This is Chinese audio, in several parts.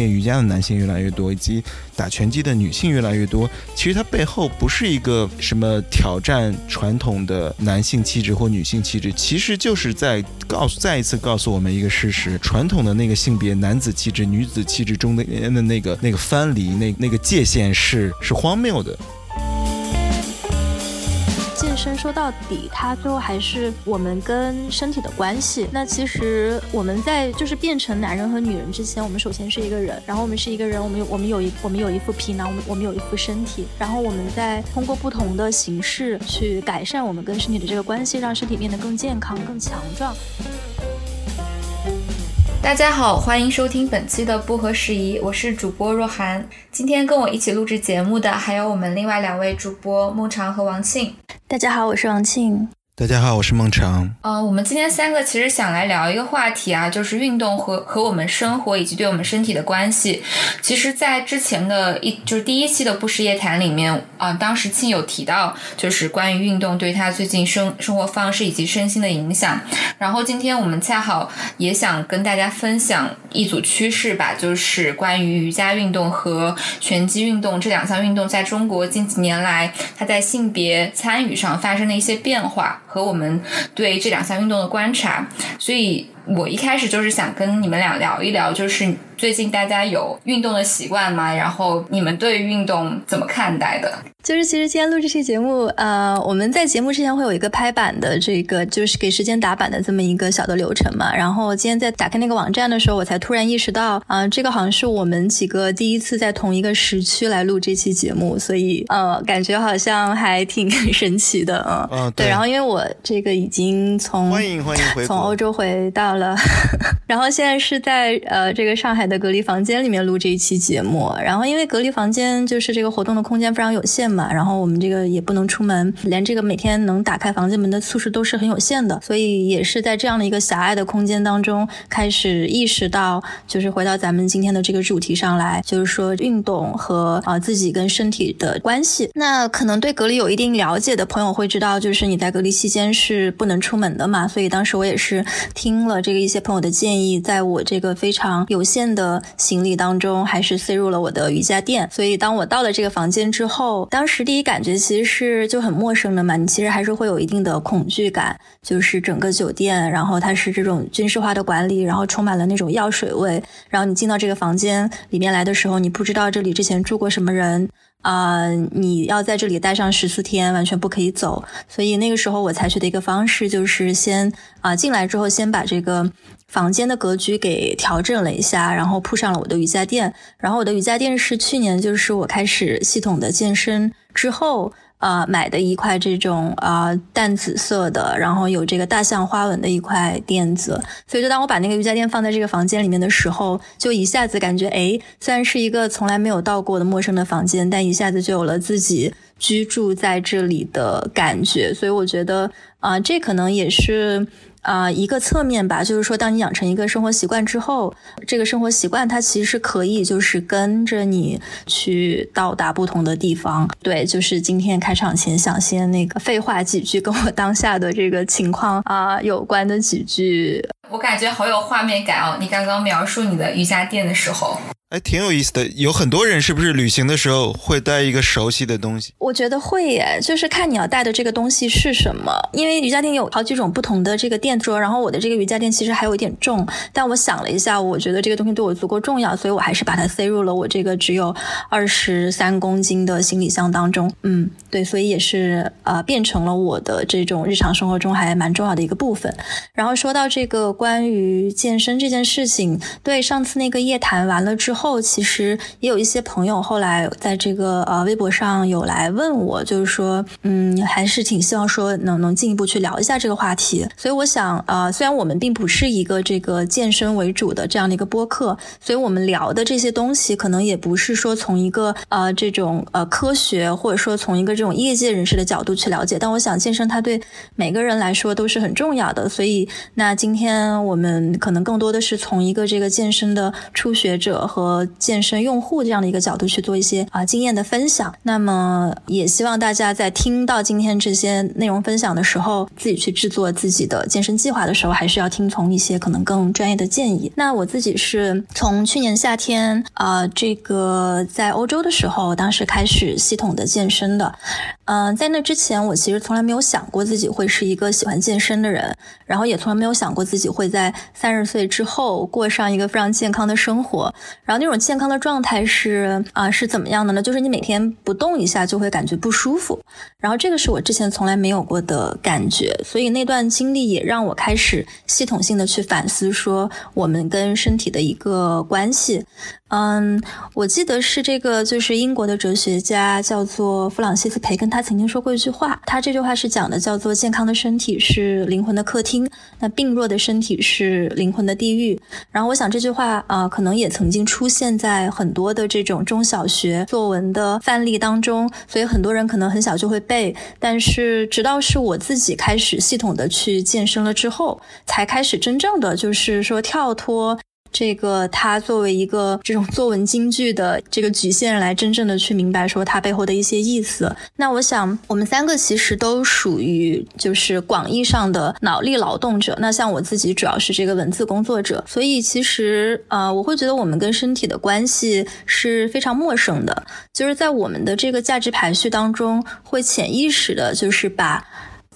练瑜伽的男性越来越多，以及打拳击的女性越来越多。其实它背后不是一个什么挑战传统的男性气质或女性气质，其实就是在告诉再一次告诉我们一个事实：传统的那个性别男子气质、女子气质中的的那个那个藩篱、那那个界限是是荒谬的。身说到底，它最后还是我们跟身体的关系。那其实我们在就是变成男人和女人之前，我们首先是一个人，然后我们是一个人，我们有我们有一我们有一副皮囊，我们我们有一副身体，然后我们再通过不同的形式去改善我们跟身体的这个关系，让身体变得更健康、更强壮。大家好，欢迎收听本期的不合时宜，我是主播若涵。今天跟我一起录制节目的还有我们另外两位主播孟尝和王庆。大家好，我是王庆。大家好，我是孟尝。嗯，我们今天三个其实想来聊一个话题啊，就是运动和和我们生活以及对我们身体的关系。其实，在之前的一就是第一期的不食夜谈里面啊，当时庆有提到，就是关于运动对他最近生生活方式以及身心的影响。然后今天我们恰好也想跟大家分享一组趋势吧，就是关于瑜伽运动和拳击运动这两项运动在中国近几年来它在性别参与上发生的一些变化。和我们对这两项运动的观察，所以我一开始就是想跟你们俩聊一聊，就是最近大家有运动的习惯吗？然后你们对运动怎么看待的？就是其实今天录这期节目，呃，我们在节目之前会有一个拍板的这个，就是给时间打板的这么一个小的流程嘛。然后今天在打开那个网站的时候，我才突然意识到，啊，这个好像是我们几个第一次在同一个时区来录这期节目，所以呃，感觉好像还挺神奇的，嗯，对。然后因为我这个已经从欢迎欢迎 回从欧洲回到了，然后现在是在呃这个上海的隔离房间里面录这一期节目。然后因为隔离房间就是这个活动的空间非常有限。嘛，然后我们这个也不能出门，连这个每天能打开房间门的次数都是很有限的，所以也是在这样的一个狭隘的空间当中，开始意识到，就是回到咱们今天的这个主题上来，就是说运动和啊自己跟身体的关系。那可能对隔离有一定了解的朋友会知道，就是你在隔离期间是不能出门的嘛，所以当时我也是听了这个一些朋友的建议，在我这个非常有限的行李当中，还是塞入了我的瑜伽垫。所以当我到了这个房间之后，当时第一感觉其实是就很陌生的嘛，你其实还是会有一定的恐惧感，就是整个酒店，然后它是这种军事化的管理，然后充满了那种药水味，然后你进到这个房间里面来的时候，你不知道这里之前住过什么人啊，你要在这里待上十四天，完全不可以走，所以那个时候我采取的一个方式就是先啊进来之后先把这个。房间的格局给调整了一下，然后铺上了我的瑜伽垫。然后我的瑜伽垫是去年就是我开始系统的健身之后，啊买的一块这种啊淡紫色的，然后有这个大象花纹的一块垫子。所以就当我把那个瑜伽垫放在这个房间里面的时候，就一下子感觉，哎，虽然是一个从来没有到过的陌生的房间，但一下子就有了自己居住在这里的感觉。所以我觉得，啊，这可能也是。啊，一个侧面吧，就是说，当你养成一个生活习惯之后，这个生活习惯它其实是可以，就是跟着你去到达不同的地方。对，就是今天开场前想先那个废话几句，跟我当下的这个情况啊有关的几句。我感觉好有画面感哦！你刚刚描述你的瑜伽垫的时候。哎，挺有意思的。有很多人是不是旅行的时候会带一个熟悉的东西？我觉得会耶，就是看你要带的这个东西是什么。因为瑜伽垫有好几种不同的这个垫桌，然后我的这个瑜伽垫其实还有一点重，但我想了一下，我觉得这个东西对我足够重要，所以我还是把它塞入了我这个只有二十三公斤的行李箱当中。嗯，对，所以也是呃变成了我的这种日常生活中还蛮重要的一个部分。然后说到这个关于健身这件事情，对上次那个夜谈完了之后。后其实也有一些朋友后来在这个呃微博上有来问我，就是说，嗯，还是挺希望说能能进一步去聊一下这个话题。所以我想，呃，虽然我们并不是一个这个健身为主的这样的一个播客，所以我们聊的这些东西可能也不是说从一个呃这种呃科学或者说从一个这种业界人士的角度去了解。但我想，健身它对每个人来说都是很重要的。所以那今天我们可能更多的是从一个这个健身的初学者和和健身用户这样的一个角度去做一些啊经验的分享。那么也希望大家在听到今天这些内容分享的时候，自己去制作自己的健身计划的时候，还是要听从一些可能更专业的建议。那我自己是从去年夏天啊，这个在欧洲的时候，当时开始系统的健身的。嗯，在那之前，我其实从来没有想过自己会是一个喜欢健身的人，然后也从来没有想过自己会在三十岁之后过上一个非常健康的生活。然后那种健康的状态是啊，是怎么样的呢？就是你每天不动一下就会感觉不舒服，然后这个是我之前从来没有过的感觉。所以那段经历也让我开始系统性的去反思，说我们跟身体的一个关系。嗯，我记得是这个，就是英国的哲学家叫做弗朗西斯培根，他曾经说过一句话，他这句话是讲的叫做健康的身体是灵魂的客厅，那病弱的身体是灵魂的地狱。然后我想这句话啊，可能也曾经出现在很多的这种中小学作文的范例当中，所以很多人可能很小就会背。但是直到是我自己开始系统的去健身了之后，才开始真正的就是说跳脱。这个他作为一个这种作文京剧的这个局限来真正的去明白说它背后的一些意思。那我想我们三个其实都属于就是广义上的脑力劳动者。那像我自己主要是这个文字工作者，所以其实呃我会觉得我们跟身体的关系是非常陌生的，就是在我们的这个价值排序当中会潜意识的就是把。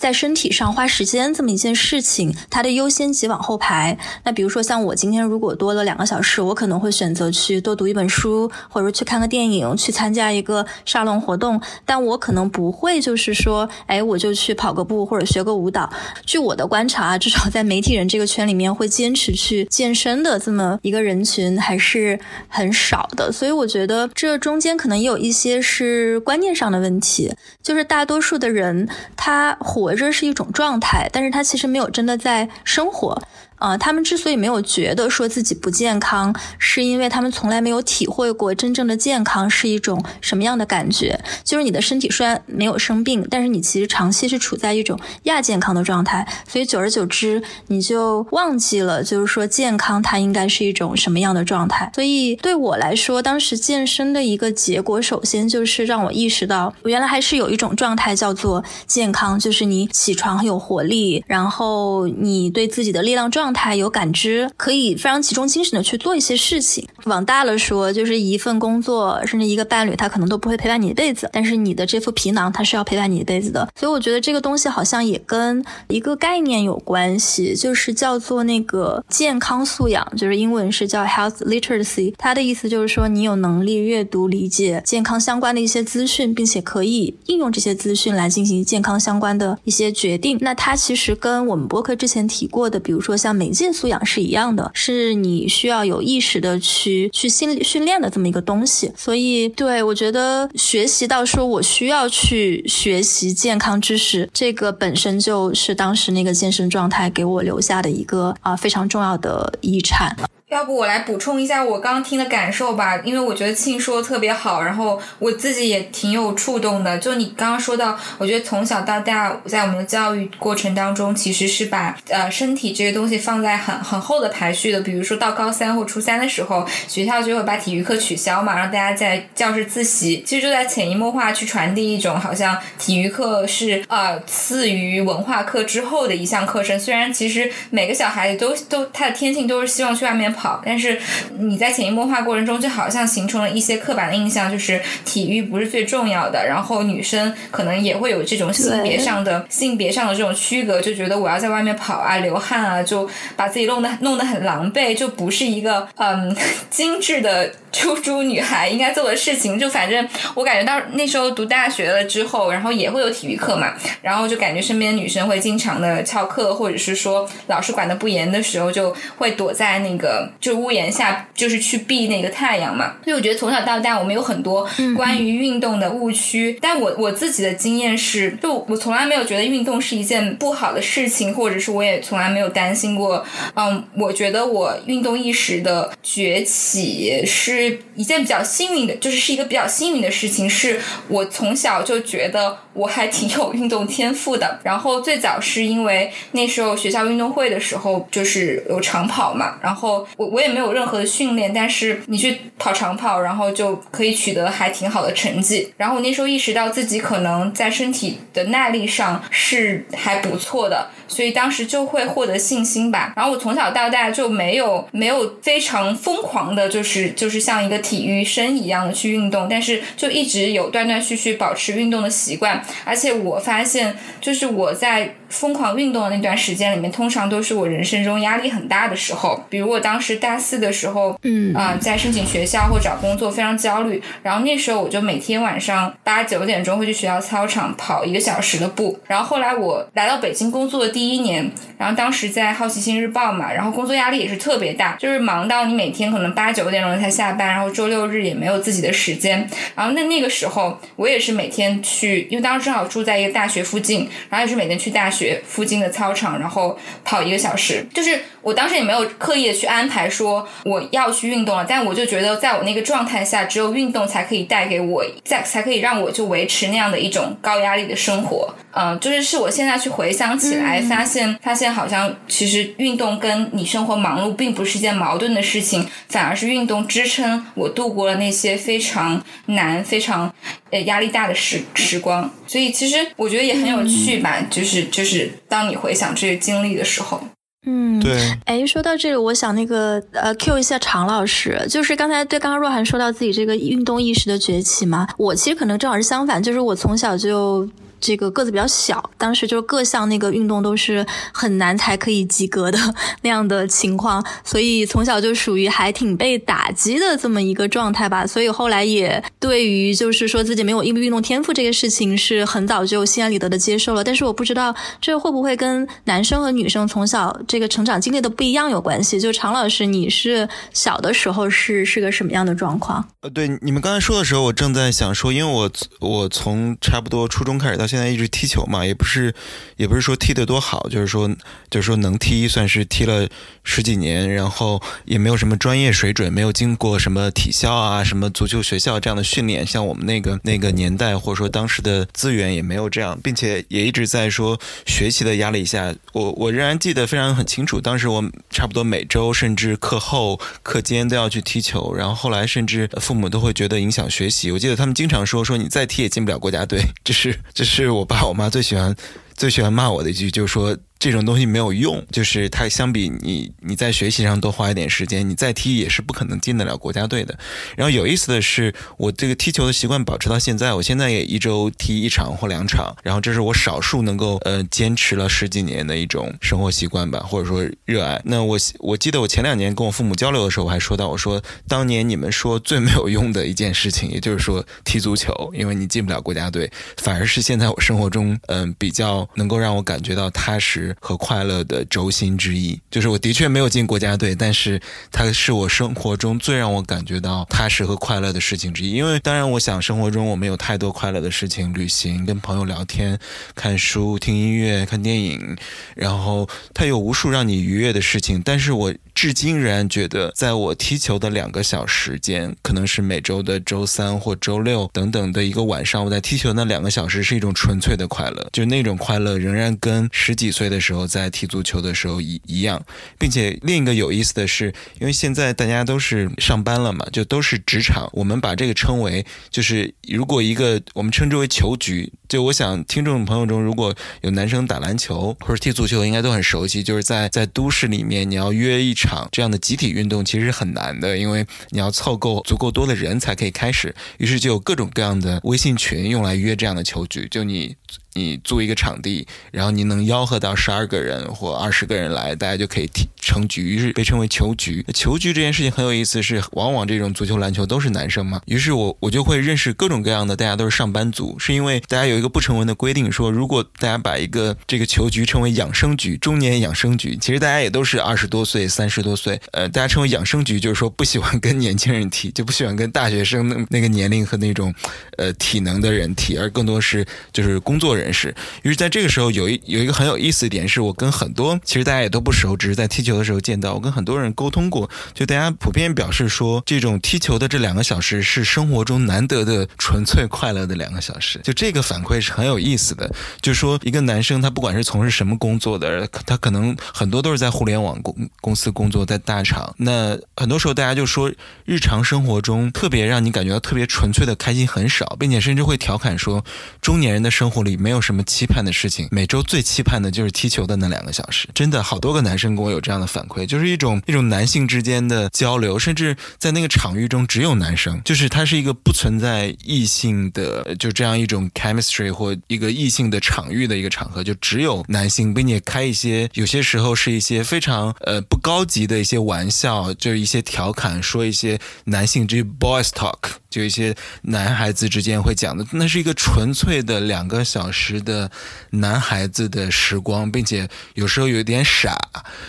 在身体上花时间这么一件事情，它的优先级往后排。那比如说像我今天如果多了两个小时，我可能会选择去多读一本书，或者去看个电影，去参加一个沙龙活动。但我可能不会就是说，哎，我就去跑个步或者学个舞蹈。据我的观察，至少在媒体人这个圈里面，会坚持去健身的这么一个人群还是很少的。所以我觉得这中间可能也有一些是观念上的问题，就是大多数的人他活。活着是一种状态，但是他其实没有真的在生活。啊，他们之所以没有觉得说自己不健康，是因为他们从来没有体会过真正的健康是一种什么样的感觉。就是你的身体虽然没有生病，但是你其实长期是处在一种亚健康的状态，所以久而久之，你就忘记了，就是说健康它应该是一种什么样的状态。所以对我来说，当时健身的一个结果，首先就是让我意识到，我原来还是有一种状态叫做健康，就是你起床很有活力，然后你对自己的力量状。状态有感知，可以非常集中精神的去做一些事情。往大了说，就是一份工作，甚至一个伴侣，他可能都不会陪伴你一辈子。但是你的这副皮囊，他是要陪伴你一辈子的。所以我觉得这个东西好像也跟一个概念有关系，就是叫做那个健康素养，就是英文是叫 health literacy。它的意思就是说，你有能力阅读理解健康相关的一些资讯，并且可以应用这些资讯来进行健康相关的一些决定。那它其实跟我们博客之前提过的，比如说像媒介素养是一样的，是你需要有意识的去去训训练的这么一个东西。所以，对我觉得学习到说我需要去学习健康知识，这个本身就是当时那个健身状态给我留下的一个啊非常重要的遗产。要不我来补充一下我刚刚听的感受吧，因为我觉得庆说的特别好，然后我自己也挺有触动的。就你刚刚说到，我觉得从小到大在我们的教育过程当中，其实是把呃身体这些东西放在很很后的排序的。比如说到高三或初三的时候，学校就会把体育课取消嘛，让大家在教室自习，其实就在潜移默化去传递一种好像体育课是呃次于文化课之后的一项课程。虽然其实每个小孩子都都他的天性都是希望去外面跑。但是你在潜移默化过程中，就好像形成了一些刻板的印象，就是体育不是最重要的。然后女生可能也会有这种性别上的性别上的这种区隔，就觉得我要在外面跑啊、流汗啊，就把自己弄得弄得很狼狈，就不是一个嗯 精致的。猪猪女孩应该做的事情，就反正我感觉到那时候读大学了之后，然后也会有体育课嘛，然后就感觉身边女生会经常的翘课，或者是说老师管的不严的时候，就会躲在那个个就屋檐下，就是去避那个太阳嘛。所以我觉得从小到大，我们有很多关于运动的误区。但我我自己的经验是，就我从来没有觉得运动是一件不好的事情，或者是我也从来没有担心过。嗯，我觉得我运动意识的崛起是一件比较幸运的，就是是一个比较幸运的事情。是我从小就觉得我还挺有运动天赋的。然后最早是因为那时候学校运动会的时候，就是有长跑嘛。然后我我也没有任何的训练，但是你去跑长跑，然后就可以取得还挺好的成绩。然后我那时候意识到自己可能在身体的耐力上是还不错的。所以当时就会获得信心吧。然后我从小到大就没有没有非常疯狂的，就是就是像一个体育生一样的去运动，但是就一直有断断续续保持运动的习惯。而且我发现，就是我在。疯狂运动的那段时间里面，通常都是我人生中压力很大的时候。比如我当时大四的时候，嗯啊，在申请学校或找工作，非常焦虑。然后那时候我就每天晚上八九点钟会去学校操场跑一个小时的步。然后后来我来到北京工作的第第一年，然后当时在好奇心日报嘛，然后工作压力也是特别大，就是忙到你每天可能八九点钟才下班，然后周六日也没有自己的时间。然后那那个时候我也是每天去，因为当时正好住在一个大学附近，然后也是每天去大学。附近的操场，然后跑一个小时。就是我当时也没有刻意的去安排说我要去运动了，但我就觉得在我那个状态下，只有运动才可以带给我，在才可以让我就维持那样的一种高压力的生活。嗯，就是是我现在去回想起来，发现发现好像其实运动跟你生活忙碌并不是一件矛盾的事情，反而是运动支撑我度过了那些非常难、非常呃压力大的时时光。所以其实我觉得也很有趣吧，就是就是当你回想这些经历的时候，嗯，对。哎，说到这里，我想那个呃，Q 一下常老师，就是刚才对刚刚若涵说到自己这个运动意识的崛起嘛，我其实可能正好是相反，就是我从小就。这个个子比较小，当时就是各项那个运动都是很难才可以及格的 那样的情况，所以从小就属于还挺被打击的这么一个状态吧。所以后来也对于就是说自己没有运运动天赋这个事情是很早就心安理得的接受了。但是我不知道这会不会跟男生和女生从小这个成长经历的不一样有关系。就常老师，你是小的时候是是个什么样的状况？呃，对，你们刚才说的时候，我正在想说，因为我我从差不多初中开始到现现在一直踢球嘛，也不是，也不是说踢得多好，就是说，就是说能踢，算是踢了十几年，然后也没有什么专业水准，没有经过什么体校啊、什么足球学校这样的训练，像我们那个那个年代，或者说当时的资源也没有这样，并且也一直在说学习的压力下，我我仍然记得非常很清楚，当时我差不多每周甚至课后、课间都要去踢球，然后后来甚至父母都会觉得影响学习，我记得他们经常说说你再踢也进不了国家队，这是这是我爸。我妈最喜欢，最喜欢骂我的一句，就是说。这种东西没有用，就是它相比你你在学习上多花一点时间，你再踢也是不可能进得了国家队的。然后有意思的是，我这个踢球的习惯保持到现在，我现在也一周踢一场或两场。然后这是我少数能够呃坚持了十几年的一种生活习惯吧，或者说热爱。那我我记得我前两年跟我父母交流的时候，我还说到，我说当年你们说最没有用的一件事情，也就是说踢足球，因为你进不了国家队，反而是现在我生活中嗯比较能够让我感觉到踏实。和快乐的轴心之一，就是我的确没有进国家队，但是它是我生活中最让我感觉到踏实和快乐的事情之一。因为当然，我想生活中我们有太多快乐的事情，旅行、跟朋友聊天、看书、听音乐、看电影，然后它有无数让你愉悦的事情。但是我至今仍然觉得，在我踢球的两个小时间，可能是每周的周三或周六等等的一个晚上，我在踢球那两个小时是一种纯粹的快乐，就那种快乐仍然跟十几岁的时候在踢足球的时候一一样，并且另一个有意思的是，因为现在大家都是上班了嘛，就都是职场，我们把这个称为就是如果一个我们称之为球局，就我想听众朋友中如果有男生打篮球或者踢足球，应该都很熟悉，就是在在都市里面你要约一。场这样的集体运动其实是很难的，因为你要凑够足够多的人才可以开始。于是就有各种各样的微信群用来约这样的球局。就你你租一个场地，然后你能吆喝到十二个人或二十个人来，大家就可以踢成局，于是被称为球局。球局这件事情很有意思，是往往这种足球、篮球都是男生嘛，于是我我就会认识各种各样的，大家都是上班族，是因为大家有一个不成文的规定，说如果大家把一个这个球局称为养生局、中年养生局，其实大家也都是二十多岁、三十多岁，呃，大家称为养生局，就是说不喜欢跟年轻人踢，就不喜欢跟大学生那那个年龄和那种呃体能的人踢，而更多是就是工作人士。于是在这个时候有一有一个很有意思的点，是我跟很多其实大家也都不熟，只是在踢球的时候见到，我跟很多人沟通过，就大家普遍表示说，这种踢球的这两个小时是生活中难得的纯粹快乐的两个小时。就这个反馈是很有意思的，就说一个男生他不管是从事什么工作的，他可能很多都是在互联网公公司工作，在大厂。那很多时候大家就说，日常生活中特别让你感觉到特别纯粹的开心很少，并且甚至会调侃说，中年人的生活里没有有什么期盼的事情，每周最期盼的就是踢球的那两个小时。真的，好多个男生跟我有这样的反馈，就是一种一种男性之间的交流，甚至在那个场域中只有男生，就是它是一个不存在异性的，就这样一种 chemistry 或一个异性的场域的一个场合，就只有男性，并且开一些有些时候是一些非常呃不高级的一些玩笑，就是一些调侃，说一些男性之 boys talk，就一些男孩子之间会讲的，那是一个纯粹的两个小时的男孩子的时光，并且有时候有点傻，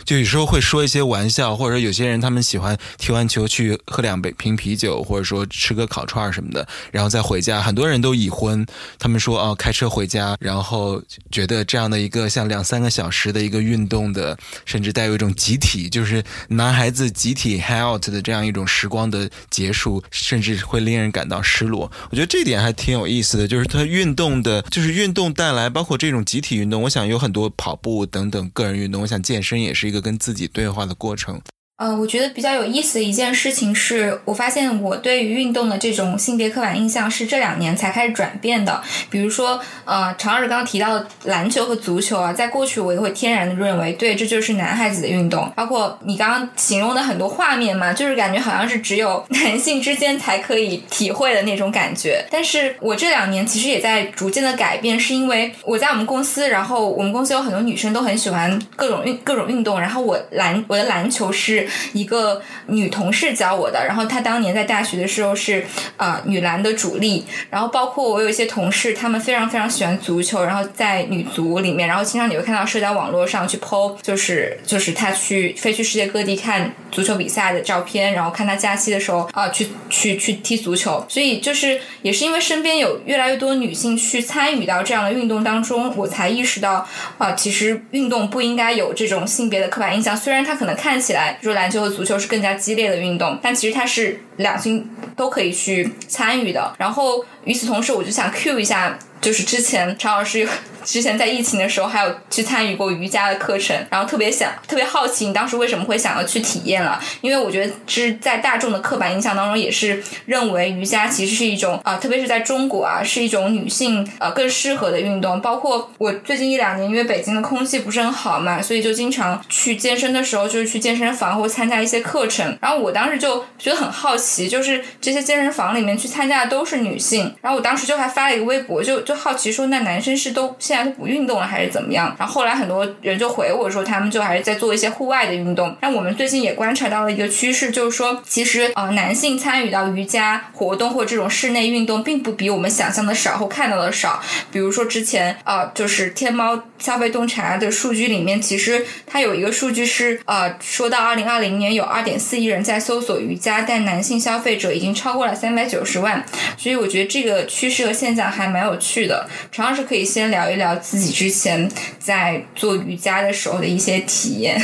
就有时候会说一些玩笑，或者有些人他们喜欢踢完球去喝两杯瓶啤酒，或者说吃个烤串什么的，然后再回家。很多人都已婚，他们说哦，开车回家，然后觉得这样的一个像两三个小时的一个运动的，甚至带有一种集体，就是男孩子集体 health 的这样一种时光的结束，甚至会令令人感到失落。我觉得这点还挺有意思的，就是它运动的，就是运动带来包括这种集体运动。我想有很多跑步等等个人运动，我想健身也是一个跟自己对话的过程。呃，我觉得比较有意思的一件事情是，我发现我对于运动的这种性别刻板印象是这两年才开始转变的。比如说，呃，常儿刚刚提到篮球和足球啊，在过去我也会天然的认为，对，这就是男孩子的运动。包括你刚刚形容的很多画面嘛，就是感觉好像是只有 男性之间才可以体会的那种感觉。但是我这两年其实也在逐渐的改变，是因为我在我们公司，然后我们公司有很多女生都很喜欢各种运各种运动，然后我篮我的篮球是。一个女同事教我的，然后她当年在大学的时候是呃女篮的主力，然后包括我有一些同事，他们非常非常喜欢足球，然后在女足里面，然后经常你会看到社交网络上去 PO，就是就是她去飞去世界各地看足球比赛的照片，然后看她假期的时候啊去去去踢足球，所以就是也是因为身边有越来越多女性去参与到这样的运动当中，我才意识到啊，其实运动不应该有这种性别的刻板印象，虽然它可能看起来，说篮球和。足球是更加激烈的运动，但其实它是两性都可以去参与的。然后与此同时，我就想 cue 一下，就是之前常老师。之前在疫情的时候，还有去参与过瑜伽的课程，然后特别想、特别好奇，你当时为什么会想要去体验了？因为我觉得是在大众的刻板印象当中，也是认为瑜伽其实是一种啊，特别是在中国啊，是一种女性呃更适合的运动。包括我最近一两年，因为北京的空气不是很好嘛，所以就经常去健身的时候，就是去健身房或参加一些课程。然后我当时就觉得很好奇，就是这些健身房里面去参加的都是女性。然后我当时就还发了一个微博，就就好奇说，那男生是都现在都不运动了还是怎么样？然后后来很多人就回我说，他们就还是在做一些户外的运动。那我们最近也观察到了一个趋势，就是说，其实呃，男性参与到瑜伽活动或这种室内运动，并不比我们想象的少或看到的少。比如说之前呃，就是天猫消费洞察的数据里面，其实它有一个数据是呃，说到二零二零年有二点四亿人在搜索瑜伽，但男性消费者已经超过了三百九十万。所以我觉得这个趋势和现象还蛮有趣的。主要是可以先聊一聊。自己之前在做瑜伽的时候的一些体验。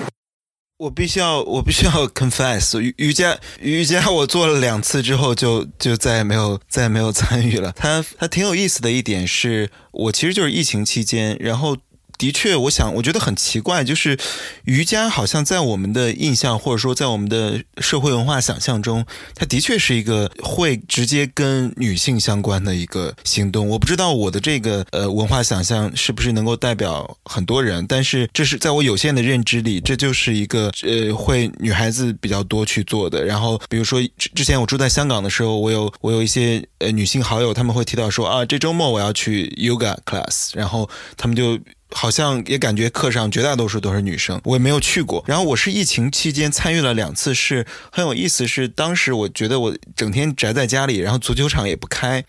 我必须要，我必须要 confess，瑜瑜伽瑜伽我做了两次之后，就就再也没有再也没有参与了。它它挺有意思的一点是，我其实就是疫情期间，然后。的确，我想，我觉得很奇怪，就是瑜伽好像在我们的印象，或者说在我们的社会文化想象中，它的确是一个会直接跟女性相关的一个行动。我不知道我的这个呃文化想象是不是能够代表很多人，但是这是在我有限的认知里，这就是一个呃会女孩子比较多去做的。然后，比如说之前我住在香港的时候，我有我有一些呃女性好友，他们会提到说啊，这周末我要去 yoga class，然后他们就。好像也感觉课上绝大多数都是女生，我也没有去过。然后我是疫情期间参与了两次，是很有意思。是当时我觉得我整天宅在家里，然后足球场也不开，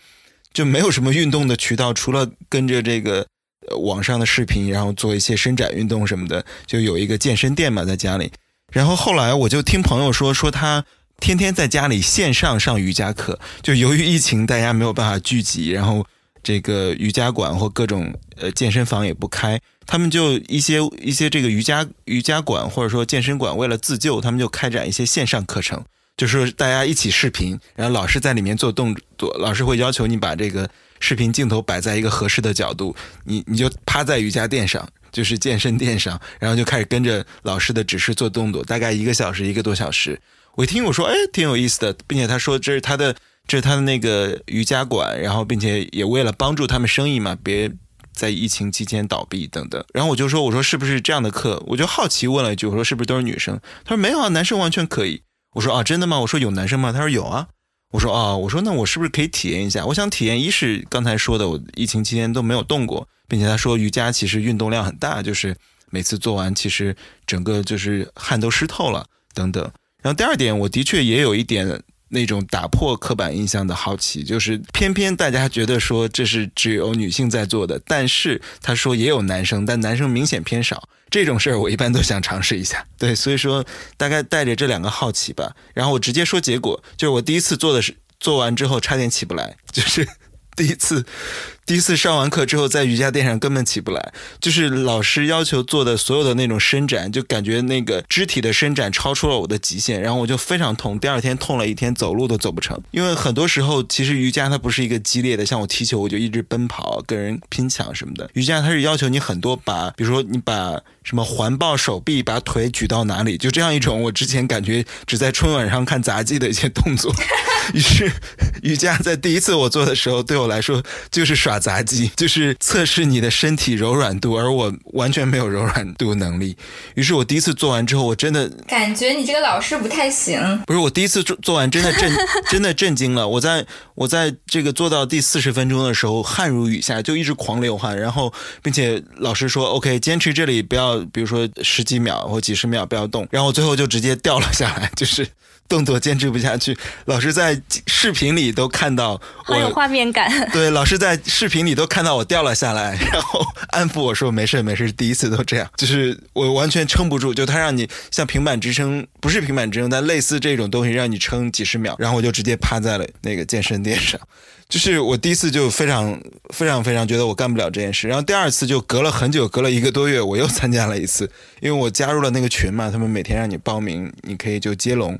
就没有什么运动的渠道，除了跟着这个网上的视频，然后做一些伸展运动什么的。就有一个健身店嘛，在家里。然后后来我就听朋友说，说他天天在家里线上上瑜伽课，就由于疫情，大家没有办法聚集，然后。这个瑜伽馆或各种呃健身房也不开，他们就一些一些这个瑜伽瑜伽馆或者说健身馆为了自救，他们就开展一些线上课程，就是大家一起视频，然后老师在里面做动作，老师会要求你把这个视频镜头摆在一个合适的角度，你你就趴在瑜伽垫上，就是健身垫上，然后就开始跟着老师的指示做动作，大概一个小时一个多小时。我一听我说哎挺有意思的，并且他说这是他的。这是他的那个瑜伽馆，然后并且也为了帮助他们生意嘛，别在疫情期间倒闭等等。然后我就说，我说是不是这样的课？我就好奇问了一句，我说是不是都是女生？他说没有啊，男生完全可以。我说啊，真的吗？我说有男生吗？他说有啊。我说啊，我说那我是不是可以体验一下？我想体验，一是刚才说的，我疫情期间都没有动过，并且他说瑜伽其实运动量很大，就是每次做完其实整个就是汗都湿透了等等。然后第二点，我的确也有一点。那种打破刻板印象的好奇，就是偏偏大家觉得说这是只有女性在做的，但是他说也有男生，但男生明显偏少。这种事儿我一般都想尝试一下。对，所以说大概带着这两个好奇吧，然后我直接说结果，就是我第一次做的是做完之后差点起不来，就是第一次。第一次上完课之后，在瑜伽垫上根本起不来，就是老师要求做的所有的那种伸展，就感觉那个肢体的伸展超出了我的极限，然后我就非常痛，第二天痛了一天，走路都走不成。因为很多时候，其实瑜伽它不是一个激烈的，像我踢球，我就一直奔跑，跟人拼抢什么的。瑜伽它是要求你很多把，比如说你把什么环抱手臂，把腿举到哪里，就这样一种我之前感觉只在春晚上看杂技的一些动作。于是 瑜伽在第一次我做的时候，对我来说就是耍。杂技就是测试你的身体柔软度，而我完全没有柔软度能力。于是我第一次做完之后，我真的感觉你这个老师不太行。不是我第一次做做完，真的震 真的震惊了。我在我在这个做到第四十分钟的时候，汗如雨下，就一直狂流汗。然后，并且老师说：“OK，坚持这里，不要，比如说十几秒或几十秒不要动。”然后我最后就直接掉了下来，就是。动作坚持不下去，老师在视频里都看到，我有画面感。对，老师在视频里都看到我掉了下来，然后安抚我说没事没事，第一次都这样，就是我完全撑不住。就他让你像平板支撑，不是平板支撑，但类似这种东西让你撑几十秒，然后我就直接趴在了那个健身垫上。就是我第一次就非常非常非常觉得我干不了这件事，然后第二次就隔了很久，隔了一个多月，我又参加了一次，因为我加入了那个群嘛，他们每天让你报名，你可以就接龙。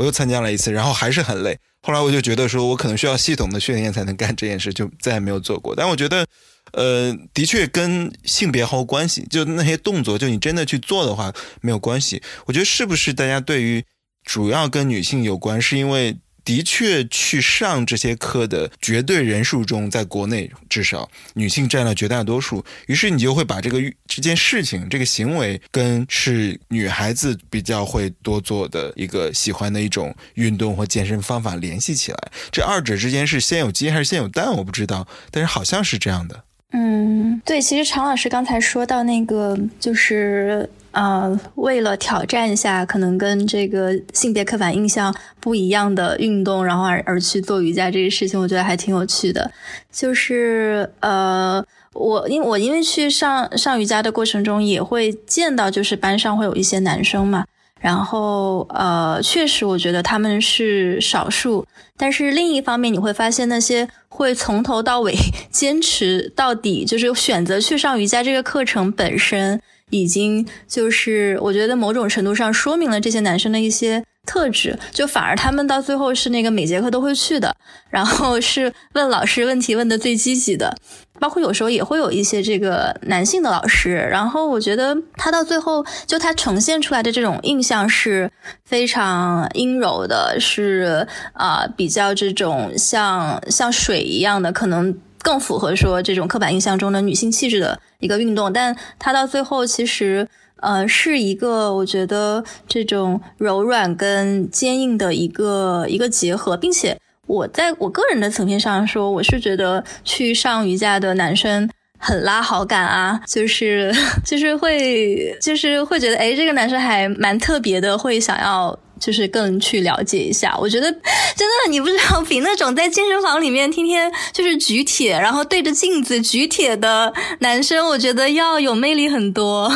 我又参加了一次，然后还是很累。后来我就觉得说，我可能需要系统的训练才能干这件事，就再也没有做过。但我觉得，呃，的确跟性别毫无关系。就那些动作，就你真的去做的话，没有关系。我觉得是不是大家对于主要跟女性有关，是因为？的确，去上这些课的绝对人数中，在国内至少女性占了绝大多数。于是你就会把这个这件事情、这个行为跟是女孩子比较会多做的一个喜欢的一种运动或健身方法联系起来。这二者之间是先有鸡还是先有蛋，我不知道，但是好像是这样的。嗯，对，其实常老师刚才说到那个，就是呃，为了挑战一下可能跟这个性别刻板印象不一样的运动，然后而而去做瑜伽这个事情，我觉得还挺有趣的。就是呃，我因我因为去上上瑜伽的过程中，也会见到，就是班上会有一些男生嘛。然后，呃，确实，我觉得他们是少数。但是另一方面，你会发现那些会从头到尾 坚持到底，就是选择去上瑜伽这个课程本身，已经就是我觉得某种程度上说明了这些男生的一些特质。就反而他们到最后是那个每节课都会去的，然后是问老师问题问的最积极的。包括有时候也会有一些这个男性的老师，然后我觉得他到最后就他呈现出来的这种印象是非常阴柔的，是啊比较这种像像水一样的，可能更符合说这种刻板印象中的女性气质的一个运动。但他到最后其实呃是一个我觉得这种柔软跟坚硬的一个一个结合，并且。我在我个人的层面上说，我是觉得去上瑜伽的男生很拉好感啊，就是 就是会就是会觉得哎，这个男生还蛮特别的，会想要就是更去了解一下。我觉得真的，你不知道比那种在健身房里面天天就是举铁，然后对着镜子举铁的男生，我觉得要有魅力很多。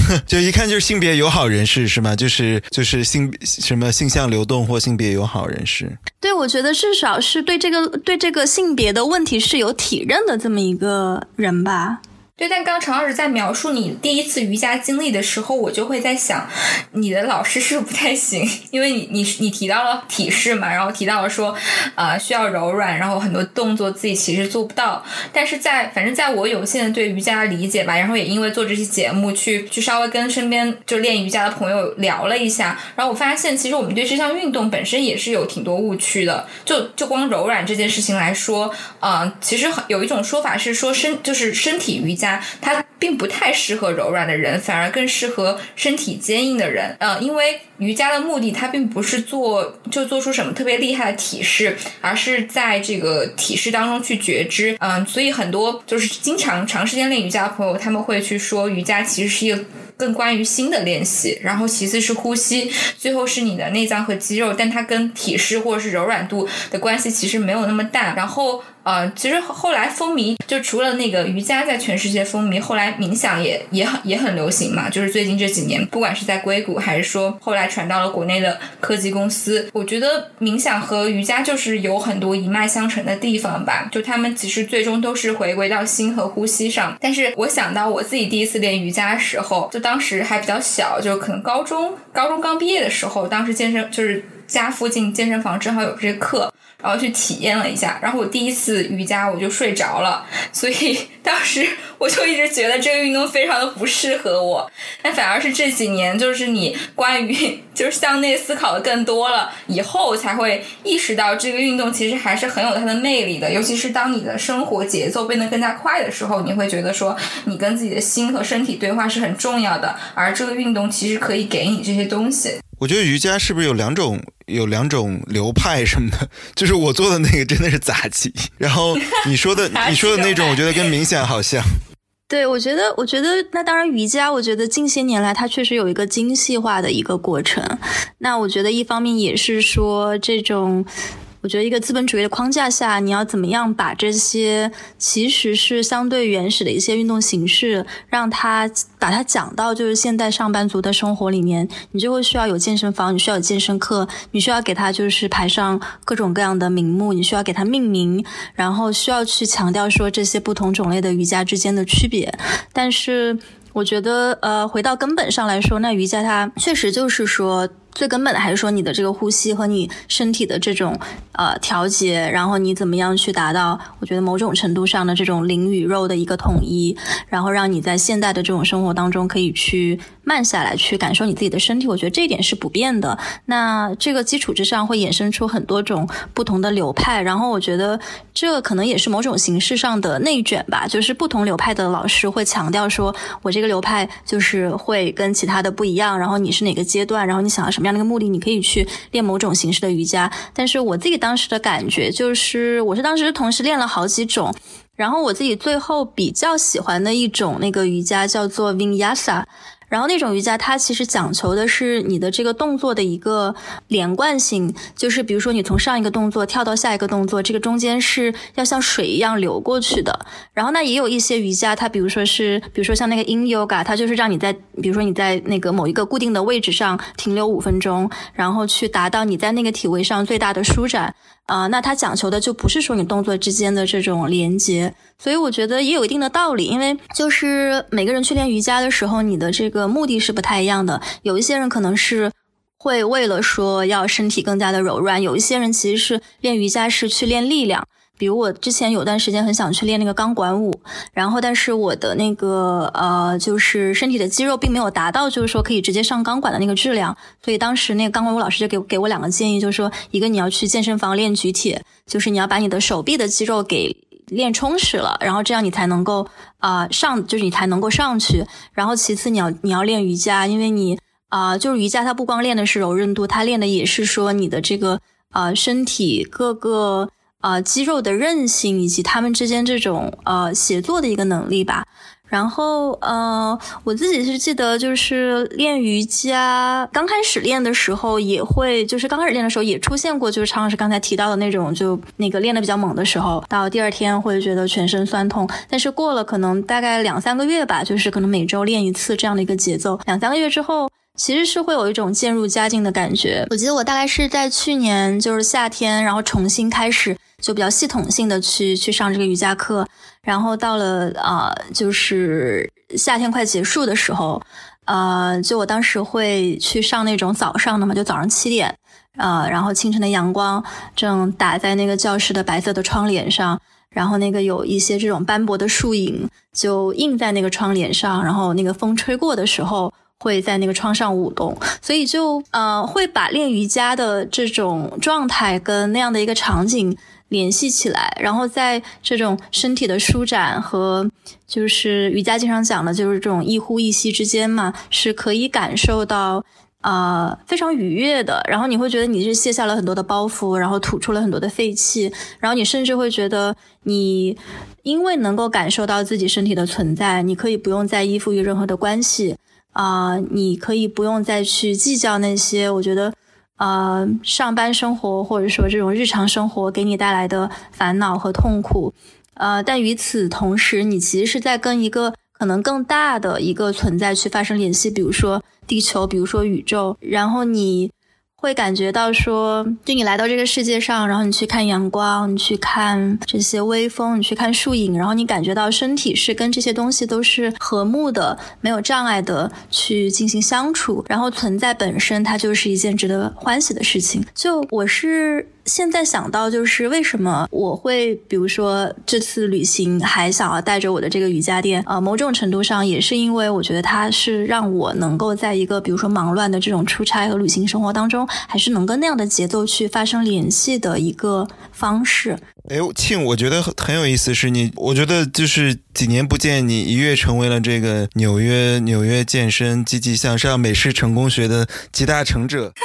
就一看就是性别友好人士是吗？就是就是性什么性向流动或性别友好人士？对，我觉得至少是对这个对这个性别的问题是有体认的这么一个人吧。对，但刚陈老师在描述你第一次瑜伽经历的时候，我就会在想，你的老师是不是不太行？因为你你你提到了体式嘛，然后提到了说，啊，需要柔软，然后很多动作自己其实做不到。但是在反正在我有限的对瑜伽的理解吧，然后也因为做这期节目，去去稍微跟身边就练瑜伽的朋友聊了一下，然后我发现其实我们对这项运动本身也是有挺多误区的。就就光柔软这件事情来说，啊，其实有一种说法是说身就是身体瑜伽伽。它并不太适合柔软的人，反而更适合身体坚硬的人。嗯，因为瑜伽的目的，它并不是做就做出什么特别厉害的体式，而是在这个体式当中去觉知。嗯，所以很多就是经常长时间练瑜伽的朋友，他们会去说，瑜伽其实是一个更关于心的练习。然后其次是呼吸，最后是你的内脏和肌肉，但它跟体式或者是柔软度的关系其实没有那么大。然后。呃，其实后来风靡，就除了那个瑜伽在全世界风靡，后来冥想也也很也很流行嘛。就是最近这几年，不管是在硅谷，还是说后来传到了国内的科技公司，我觉得冥想和瑜伽就是有很多一脉相承的地方吧。就他们其实最终都是回归到心和呼吸上。但是我想到我自己第一次练瑜伽的时候，就当时还比较小，就可能高中高中刚毕业的时候，当时健身就是家附近健身房正好有这课。然后去体验了一下，然后我第一次瑜伽我就睡着了，所以当时我就一直觉得这个运动非常的不适合我。但反而是这几年，就是你关于 就是向内思考的更多了以后，才会意识到这个运动其实还是很有它的魅力的。尤其是当你的生活节奏变得更加快的时候，你会觉得说你跟自己的心和身体对话是很重要的，而这个运动其实可以给你这些东西。我觉得瑜伽是不是有两种有两种流派什么的？就是我做的那个真的是杂技，然后你说的 你说的那种，我觉得跟冥想好像。对，我觉得，我觉得那当然瑜伽，我觉得近些年来它确实有一个精细化的一个过程。那我觉得一方面也是说这种。我觉得一个资本主义的框架下，你要怎么样把这些其实是相对原始的一些运动形式，让它把它讲到就是现代上班族的生活里面，你就会需要有健身房，你需要有健身课，你需要给它就是排上各种各样的名目，你需要给它命名，然后需要去强调说这些不同种类的瑜伽之间的区别。但是我觉得，呃，回到根本上来说，那瑜伽它确实就是说。最根本的还是说你的这个呼吸和你身体的这种呃调节，然后你怎么样去达到？我觉得某种程度上的这种灵与肉的一个统一，然后让你在现代的这种生活当中可以去慢下来，去感受你自己的身体。我觉得这一点是不变的。那这个基础之上会衍生出很多种不同的流派，然后我觉得这可能也是某种形式上的内卷吧，就是不同流派的老师会强调说，我这个流派就是会跟其他的不一样。然后你是哪个阶段？然后你想要什么？什么样的一个目的，你可以去练某种形式的瑜伽。但是我自己当时的感觉就是，我是当时同时练了好几种，然后我自己最后比较喜欢的一种那个瑜伽叫做 Vinyasa。然后那种瑜伽，它其实讲求的是你的这个动作的一个连贯性，就是比如说你从上一个动作跳到下一个动作，这个中间是要像水一样流过去的。然后那也有一些瑜伽，它比如说是，比如说像那个 In Yoga，它就是让你在，比如说你在那个某一个固定的位置上停留五分钟，然后去达到你在那个体位上最大的舒展。啊，那他讲求的就不是说你动作之间的这种连接，所以我觉得也有一定的道理。因为就是每个人去练瑜伽的时候，你的这个目的是不太一样的。有一些人可能是会为了说要身体更加的柔软，有一些人其实是练瑜伽是去练力量。比如我之前有段时间很想去练那个钢管舞，然后但是我的那个呃，就是身体的肌肉并没有达到，就是说可以直接上钢管的那个质量，所以当时那个钢管舞老师就给给我两个建议，就是说一个你要去健身房练举铁，就是你要把你的手臂的肌肉给练充实了，然后这样你才能够啊上，就是你才能够上去。然后其次你要你要练瑜伽，因为你啊就是瑜伽它不光练的是柔韧度，它练的也是说你的这个啊身体各个。啊肌肉的韧性以及他们之间这种呃协作的一个能力吧。然后，呃，我自己是记得，就是练瑜伽刚开始练的时候，也会就是刚开始练的时候也出现过，就是常老师刚才提到的那种，就那个练的比较猛的时候，到第二天会觉得全身酸痛。但是过了可能大概两三个月吧，就是可能每周练一次这样的一个节奏，两三个月之后，其实是会有一种渐入佳境的感觉。我记得我大概是在去年就是夏天，然后重新开始，就比较系统性的去去上这个瑜伽课。然后到了啊，就是夏天快结束的时候，呃，就我当时会去上那种早上的嘛，就早上七点，啊，然后清晨的阳光正打在那个教室的白色的窗帘上，然后那个有一些这种斑驳的树影就映在那个窗帘上，然后那个风吹过的时候会在那个窗上舞动，所以就呃会把练瑜伽的这种状态跟那样的一个场景。联系起来，然后在这种身体的舒展和就是瑜伽经常讲的，就是这种一呼一吸之间嘛，是可以感受到啊非常愉悦的。然后你会觉得你是卸下了很多的包袱，然后吐出了很多的废气，然后你甚至会觉得你因为能够感受到自己身体的存在，你可以不用再依附于任何的关系啊，你可以不用再去计较那些。我觉得。呃，上班生活或者说这种日常生活给你带来的烦恼和痛苦，呃，但与此同时，你其实是在跟一个可能更大的一个存在去发生联系，比如说地球，比如说宇宙，然后你。会感觉到说，就你来到这个世界上，然后你去看阳光，你去看这些微风，你去看树影，然后你感觉到身体是跟这些东西都是和睦的，没有障碍的去进行相处，然后存在本身它就是一件值得欢喜的事情。就我是。现在想到就是为什么我会，比如说这次旅行还想要带着我的这个瑜伽垫，呃，某种程度上也是因为我觉得它是让我能够在一个比如说忙乱的这种出差和旅行生活当中，还是能跟那样的节奏去发生联系的一个方式。哎，庆，我觉得很很有意思，是你，我觉得就是几年不见，你一跃成为了这个纽约纽约健身积极向上美式成功学的集大成者。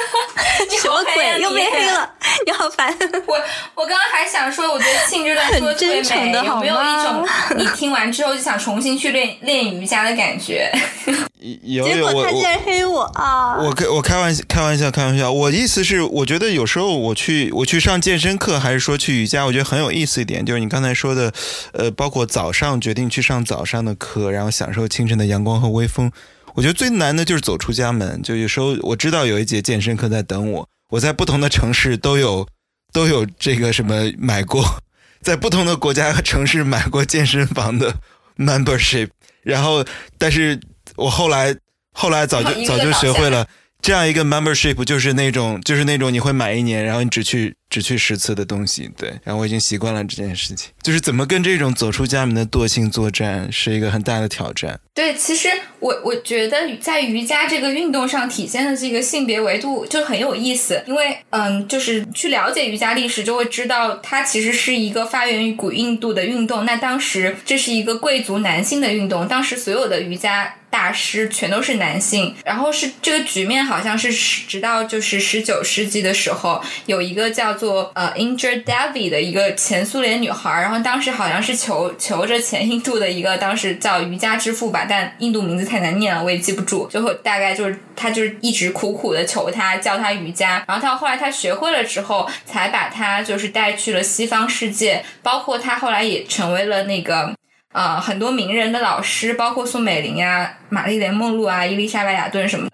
什么鬼？又被黑了，你好烦！我我刚刚还想说，我觉得庆这段说的特别美，有没有一种你听完之后就想重新去练练瑜伽的感觉？有有，我他竟然黑我啊！我开我开玩笑，开玩笑，开玩笑。我意思是，我觉得有时候我去我去上健身课，还是说去瑜伽，我觉得很有意思一点，就是你刚才说的，呃，包括早上决定去上早上的课，然后享受清晨的阳光和微风。我觉得最难的就是走出家门。就有时候我知道有一节健身课在等我，我在不同的城市都有都有这个什么买过，在不同的国家和城市买过健身房的 membership，然后但是我后来后来早就 早就学会了。这样一个 membership 就是那种，就是那种你会买一年，然后你只去只去十次的东西，对。然后我已经习惯了这件事情，就是怎么跟这种走出家门的惰性作战，是一个很大的挑战。对，其实我我觉得在瑜伽这个运动上体现的这个性别维度就很有意思，因为嗯，就是去了解瑜伽历史，就会知道它其实是一个发源于古印度的运动。那当时这是一个贵族男性的运动，当时所有的瑜伽。大师全都是男性，然后是这个局面好像是直到就是十九世纪的时候，有一个叫做呃 Indra Devi 的一个前苏联女孩，然后当时好像是求求着前印度的一个当时叫瑜伽之父吧，但印度名字太难念了，我也记不住，最后大概就是他就是一直苦苦的求他教他瑜伽，然后到后来他学会了之后，才把他就是带去了西方世界，包括他后来也成为了那个。呃，很多名人的老师，包括宋美龄呀、玛丽莲梦露啊、伊丽莎白雅顿什么的。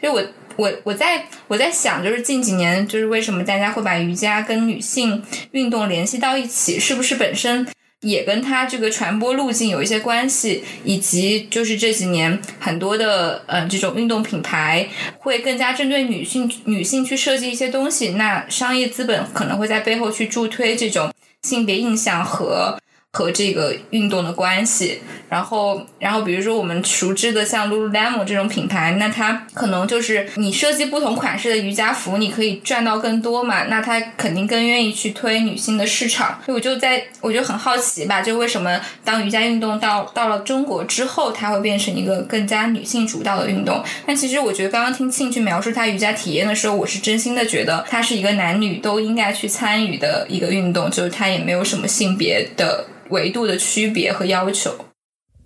所以，我我我在我在想，就是近几年，就是为什么大家会把瑜伽跟女性运动联系到一起？是不是本身也跟它这个传播路径有一些关系？以及就是这几年很多的呃这种运动品牌会更加针对女性女性去设计一些东西，那商业资本可能会在背后去助推这种性别印象和。和这个运动的关系。然后，然后比如说我们熟知的像 Lululemon 这种品牌，那它可能就是你设计不同款式的瑜伽服，你可以赚到更多嘛。那它肯定更愿意去推女性的市场。所以我就在我就很好奇吧，就为什么当瑜伽运动到到了中国之后，它会变成一个更加女性主导的运动？但其实我觉得刚刚听庆去描述他瑜伽体验的时候，我是真心的觉得它是一个男女都应该去参与的一个运动，就是它也没有什么性别的维度的区别和要求。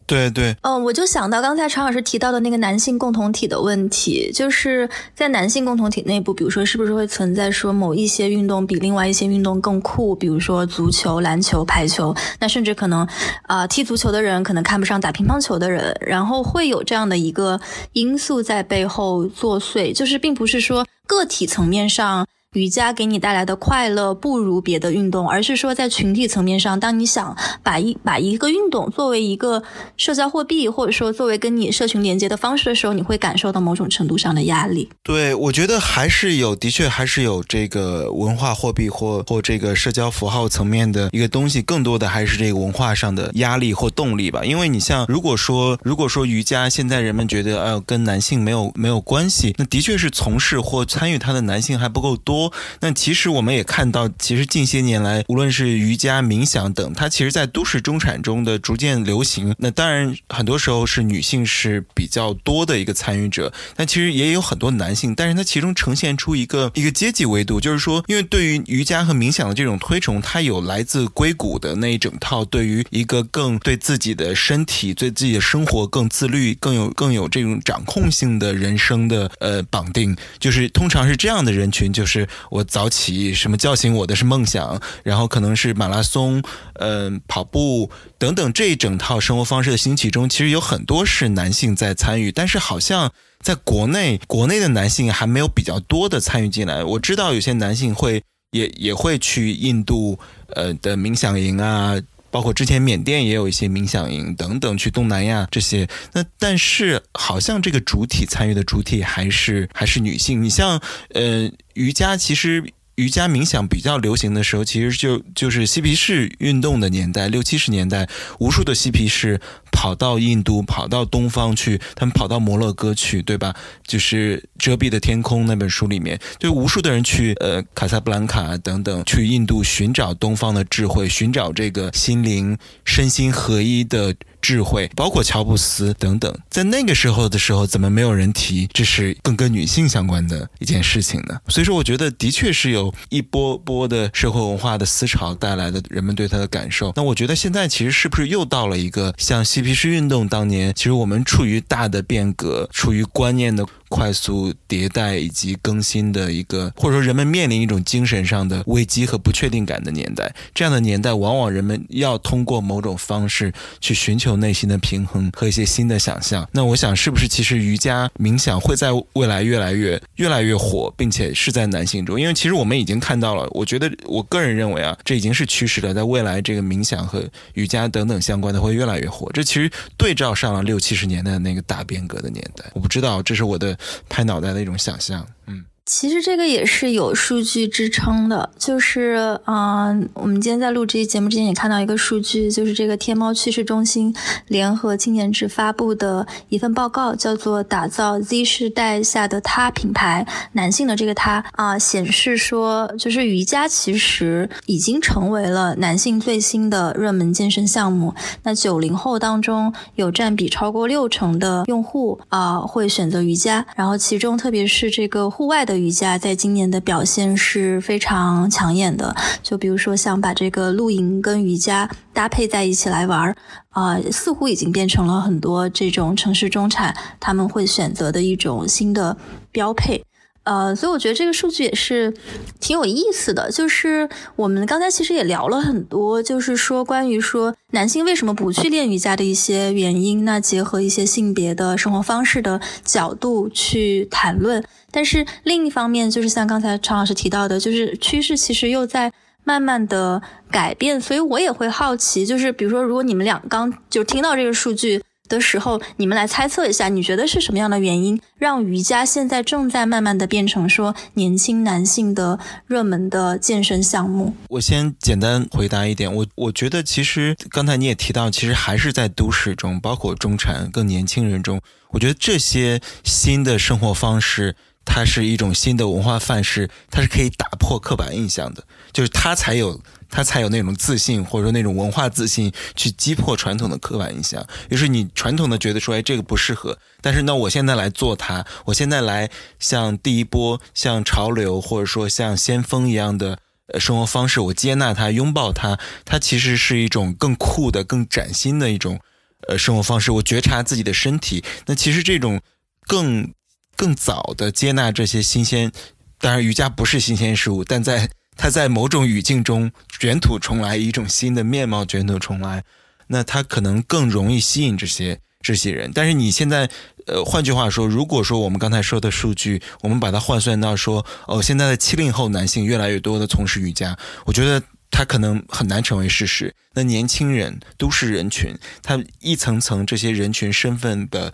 对对，嗯，我就想到刚才常老师提到的那个男性共同体的问题，就是在男性共同体内部，比如说是不是会存在说某一些运动比另外一些运动更酷，比如说足球、篮球、排球，那甚至可能啊踢足球的人可能看不上打乒乓球的人，然后会有这样的一个因素在背后作祟，就是并不是说个体层面上。瑜伽给你带来的快乐不如别的运动，而是说在群体层面上，当你想把一把一个运动作为一个社交货币，或者说作为跟你社群连接的方式的时候，你会感受到某种程度上的压力。对，我觉得还是有，的确还是有这个文化货币或或这个社交符号层面的一个东西，更多的还是这个文化上的压力或动力吧。因为你像如果说如果说瑜伽现在人们觉得呃跟男性没有没有关系，那的确是从事或参与它的男性还不够多。那其实我们也看到，其实近些年来，无论是瑜伽、冥想等，它其实在都市中产中的逐渐流行。那当然，很多时候是女性是比较多的一个参与者，但其实也有很多男性。但是它其中呈现出一个一个阶级维度，就是说，因为对于瑜伽和冥想的这种推崇，它有来自硅谷的那一整套对于一个更对自己的身体、对自己的生活更自律、更有更有这种掌控性的人生的呃绑定，就是通常是这样的人群，就是我。早起，什么叫醒我的是梦想，然后可能是马拉松，嗯，跑步等等这一整套生活方式的兴起中，其实有很多是男性在参与，但是好像在国内，国内的男性还没有比较多的参与进来。我知道有些男性会也也会去印度，呃的冥想营啊。包括之前缅甸也有一些冥想营等等，去东南亚这些，那但是好像这个主体参与的主体还是还是女性。你像呃瑜伽，其实。瑜伽冥想比较流行的时候，其实就就是嬉皮士运动的年代，六七十年代，无数的嬉皮士跑到印度，跑到东方去，他们跑到摩洛哥去，对吧？就是《遮蔽的天空》那本书里面，就无数的人去呃卡萨布兰卡等等，去印度寻找东方的智慧，寻找这个心灵身心合一的。智慧，包括乔布斯等等，在那个时候的时候，怎么没有人提这是更跟女性相关的一件事情呢？所以说，我觉得的确是有一波波的社会文化的思潮带来的人们对他的感受。那我觉得现在其实是不是又到了一个像嬉皮士运动当年，其实我们处于大的变革，处于观念的。快速迭代以及更新的一个，或者说人们面临一种精神上的危机和不确定感的年代。这样的年代，往往人们要通过某种方式去寻求内心的平衡和一些新的想象。那我想，是不是其实瑜伽冥想会在未来越来越越来越火，并且是在男性中？因为其实我们已经看到了，我觉得我个人认为啊，这已经是趋势了。在未来，这个冥想和瑜伽等等相关的会越来越火。这其实对照上了六七十年代那个大变革的年代。我不知道，这是我的。拍脑袋的一种想象，嗯。其实这个也是有数据支撑的，就是啊，我们今天在录这期节目之前也看到一个数据，就是这个天猫趋势中心联合青年志发布的一份报告，叫做《打造 Z 世代下的他品牌》，男性的这个他啊，显示说，就是瑜伽其实已经成为了男性最新的热门健身项目。那九零后当中有占比超过六成的用户啊会选择瑜伽，然后其中特别是这个户外的。的瑜伽在今年的表现是非常抢眼的，就比如说像把这个露营跟瑜伽搭配在一起来玩儿，啊，似乎已经变成了很多这种城市中产他们会选择的一种新的标配。呃，所以我觉得这个数据也是挺有意思的。就是我们刚才其实也聊了很多，就是说关于说男性为什么不去练瑜伽的一些原因。那结合一些性别的生活方式的角度去谈论。但是另一方面，就是像刚才常老师提到的，就是趋势其实又在慢慢的改变。所以我也会好奇，就是比如说，如果你们俩刚就听到这个数据。的时候，你们来猜测一下，你觉得是什么样的原因让瑜伽现在正在慢慢的变成说年轻男性的热门的健身项目？我先简单回答一点，我我觉得其实刚才你也提到，其实还是在都市中，包括中产更年轻人中，我觉得这些新的生活方式。它是一种新的文化范式，它是可以打破刻板印象的，就是它才有它才有那种自信，或者说那种文化自信去击破传统的刻板印象。于是你传统的觉得说，哎，这个不适合，但是那，我现在来做它，我现在来像第一波、像潮流，或者说像先锋一样的生活方式，我接纳它，拥抱它，它其实是一种更酷的、更崭新的一种呃生活方式。我觉察自己的身体，那其实这种更。更早的接纳这些新鲜，当然瑜伽不是新鲜事物，但在它在某种语境中卷土重来，一种新的面貌卷土重来，那它可能更容易吸引这些这些人。但是你现在，呃，换句话说，如果说我们刚才说的数据，我们把它换算到说，哦，现在的七零后男性越来越多的从事瑜伽，我觉得它可能很难成为事实。那年轻人、都市人群，他一层层这些人群身份的，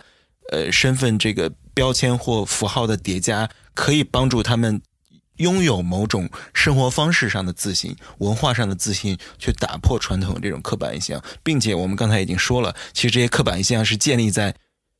呃，身份这个。标签或符号的叠加，可以帮助他们拥有某种生活方式上的自信、文化上的自信，去打破传统这种刻板印象，并且我们刚才已经说了，其实这些刻板印象是建立在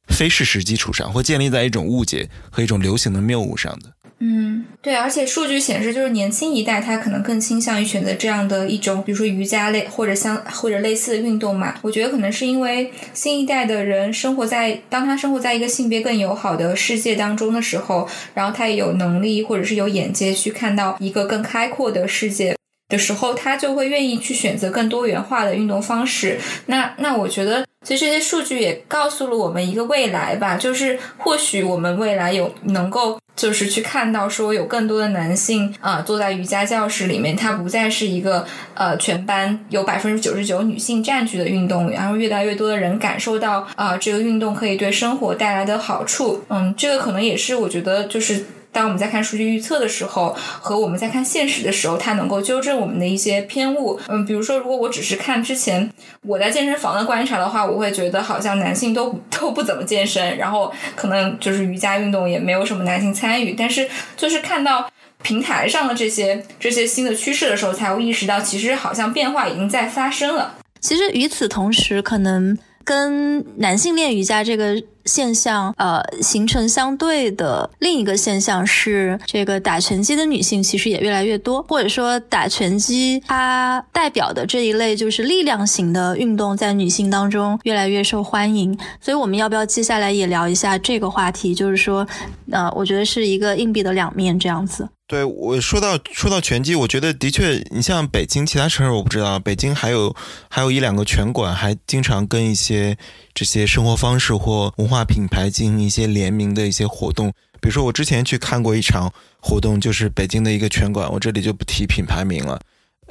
非事实基础上，或建立在一种误解和一种流行的谬误上的。嗯，对，而且数据显示，就是年轻一代他可能更倾向于选择这样的一种，比如说瑜伽类或者相或者类似的运动嘛。我觉得可能是因为新一代的人生活在当他生活在一个性别更友好的世界当中的时候，然后他也有能力或者是有眼界去看到一个更开阔的世界的时候，他就会愿意去选择更多元化的运动方式。那那我觉得，其实这些数据也告诉了我们一个未来吧，就是或许我们未来有能够。就是去看到说有更多的男性啊坐在瑜伽教室里面，它不再是一个呃全班有百分之九十九女性占据的运动，然后越来越多的人感受到啊这个运动可以对生活带来的好处，嗯，这个可能也是我觉得就是。当我们在看数据预测的时候，和我们在看现实的时候，它能够纠正我们的一些偏误。嗯，比如说，如果我只是看之前我在健身房的观察的话，我会觉得好像男性都 都不怎么健身，然后可能就是瑜伽运动也没有什么男性参与。但是，就是看到平台上的这些这些新的趋势的时候，才会意识到，其实好像变化已经在发生了。其实与此同时，可能跟男性练瑜伽这个。现象，呃，形成相对的另一个现象是，这个打拳击的女性其实也越来越多，或者说打拳击它代表的这一类就是力量型的运动，在女性当中越来越受欢迎。所以我们要不要接下来也聊一下这个话题？就是说，呃，我觉得是一个硬币的两面这样子。对我说到说到拳击，我觉得的确，你像北京其他城市我不知道，北京还有还有一两个拳馆，还经常跟一些这些生活方式或文化品牌进行一些联名的一些活动。比如说我之前去看过一场活动，就是北京的一个拳馆，我这里就不提品牌名了，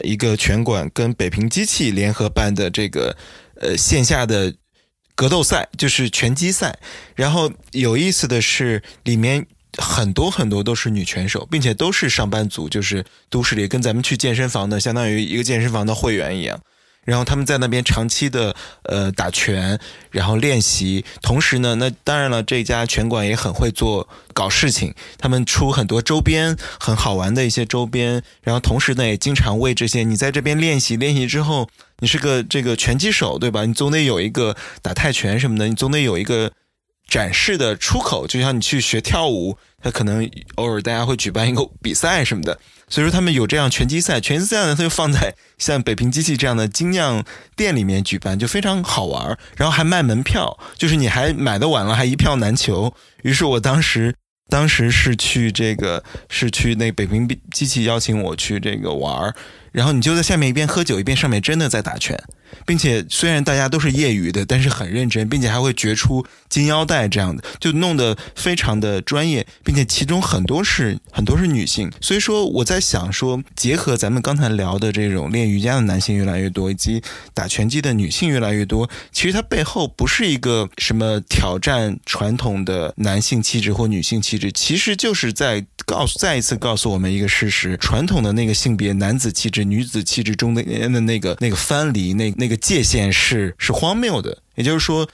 一个拳馆跟北平机器联合办的这个呃线下的格斗赛，就是拳击赛。然后有意思的是里面。很多很多都是女拳手，并且都是上班族，就是都市里跟咱们去健身房的，相当于一个健身房的会员一样。然后他们在那边长期的呃打拳，然后练习。同时呢，那当然了，这家拳馆也很会做搞事情，他们出很多周边，很好玩的一些周边。然后同时呢，也经常为这些你在这边练习练习之后，你是个这个拳击手对吧？你总得有一个打泰拳什么的，你总得有一个。展示的出口，就像你去学跳舞，他可能偶尔大家会举办一个比赛什么的，所以说他们有这样拳击赛，拳击赛呢，他就放在像北平机器这样的精酿店里面举办，就非常好玩，然后还卖门票，就是你还买的晚了，还一票难求。于是我当时，当时是去这个，是去那北平机器邀请我去这个玩，然后你就在下面一边喝酒，一边上面真的在打拳。并且虽然大家都是业余的，但是很认真，并且还会决出金腰带这样的，就弄得非常的专业，并且其中很多是很多是女性。所以说我在想说，结合咱们刚才聊的这种练瑜伽的男性越来越多，以及打拳击的女性越来越多，其实它背后不是一个什么挑战传统的男性气质或女性气质，其实就是在告诉再一次告诉我们一个事实：传统的那个性别男子气质、女子气质中的的那个那个藩篱那。那个界限是是荒谬的，也就是说，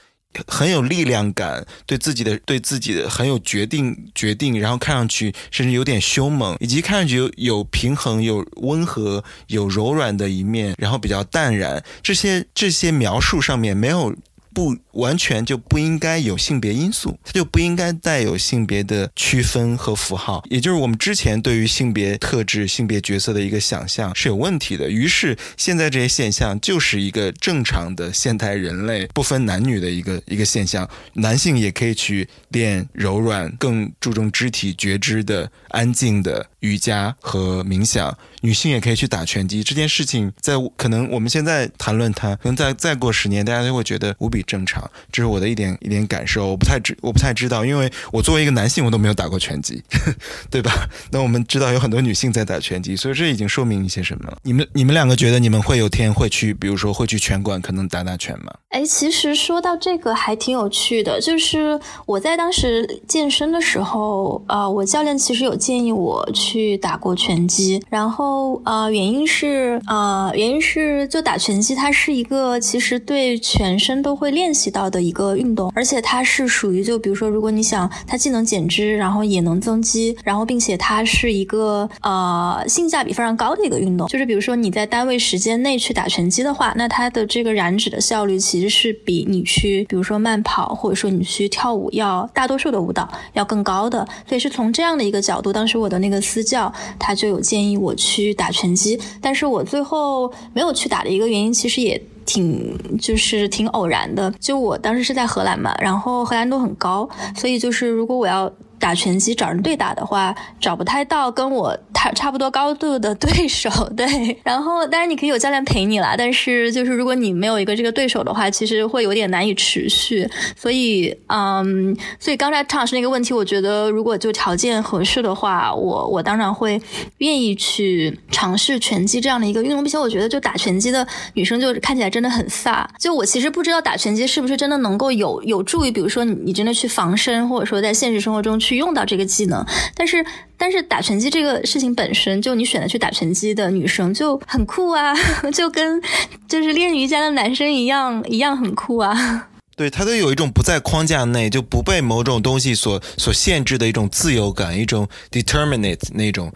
很有力量感，对自己的对自己的很有决定决定，然后看上去甚至有点凶猛，以及看上去有有平衡、有温和、有柔软的一面，然后比较淡然，这些这些描述上面没有。不完全就不应该有性别因素，它就不应该带有性别的区分和符号，也就是我们之前对于性别特质、性别角色的一个想象是有问题的。于是现在这些现象就是一个正常的现代人类不分男女的一个一个现象，男性也可以去练柔软、更注重肢体觉知的安静的瑜伽和冥想。女性也可以去打拳击，这件事情在可能我们现在谈论它，可能再再过十年，大家都会觉得无比正常。这是我的一点一点感受，我不太知我不太知道，因为我作为一个男性，我都没有打过拳击，对吧？那我们知道有很多女性在打拳击，所以这已经说明一些什么了？你们你们两个觉得你们会有天会去，比如说会去拳馆，可能打打拳吗？哎，其实说到这个还挺有趣的，就是我在当时健身的时候，呃，我教练其实有建议我去打过拳击，然后。呃，原因是呃，原因是就打拳击，它是一个其实对全身都会练习到的一个运动，而且它是属于就比如说，如果你想它既能减脂，然后也能增肌，然后并且它是一个呃性价比非常高的一个运动。就是比如说你在单位时间内去打拳击的话，那它的这个燃脂的效率其实是比你去比如说慢跑或者说你去跳舞要大多数的舞蹈要更高的。所以是从这样的一个角度，当时我的那个教他就有建议我。去打拳击，但是我最后没有去打的一个原因，其实也挺就是挺偶然的。就我当时是在荷兰嘛，然后荷兰都很高，所以就是如果我要。打拳击找人对打的话，找不太到跟我差差不多高度的对手。对，然后当然你可以有教练陪你啦，但是就是如果你没有一个这个对手的话，其实会有点难以持续。所以，嗯，所以刚才唐老师那个问题，我觉得如果就条件合适的话，我我当然会愿意去尝试拳击这样的一个运动。并且我觉得就打拳击的女生就看起来真的很飒。就我其实不知道打拳击是不是真的能够有有助于，比如说你你真的去防身，或者说在现实生活中去。用到这个技能，但是但是打拳击这个事情本身就你选择去打拳击的女生就很酷啊，就跟就是练瑜伽的男生一样一样很酷啊。对他都有一种不在框架内，就不被某种东西所所限制的一种自由感，一种 determinate 那种。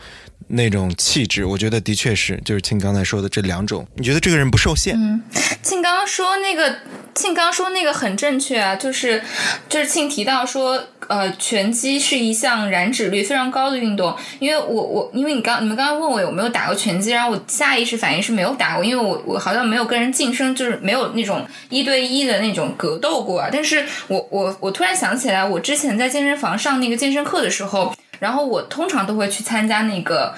那种气质，我觉得的确是，就是庆刚才说的这两种。你觉得这个人不受限？嗯，庆刚刚说那个，庆刚说那个很正确啊，就是就是庆提到说，呃，拳击是一项燃脂率非常高的运动。因为我我因为你刚你们刚刚问我有没有打过拳击，然后我下意识反应是没有打过，因为我我好像没有跟人晋升，就是没有那种一对一的那种格斗过啊。但是我我我突然想起来，我之前在健身房上那个健身课的时候。然后我通常都会去参加那个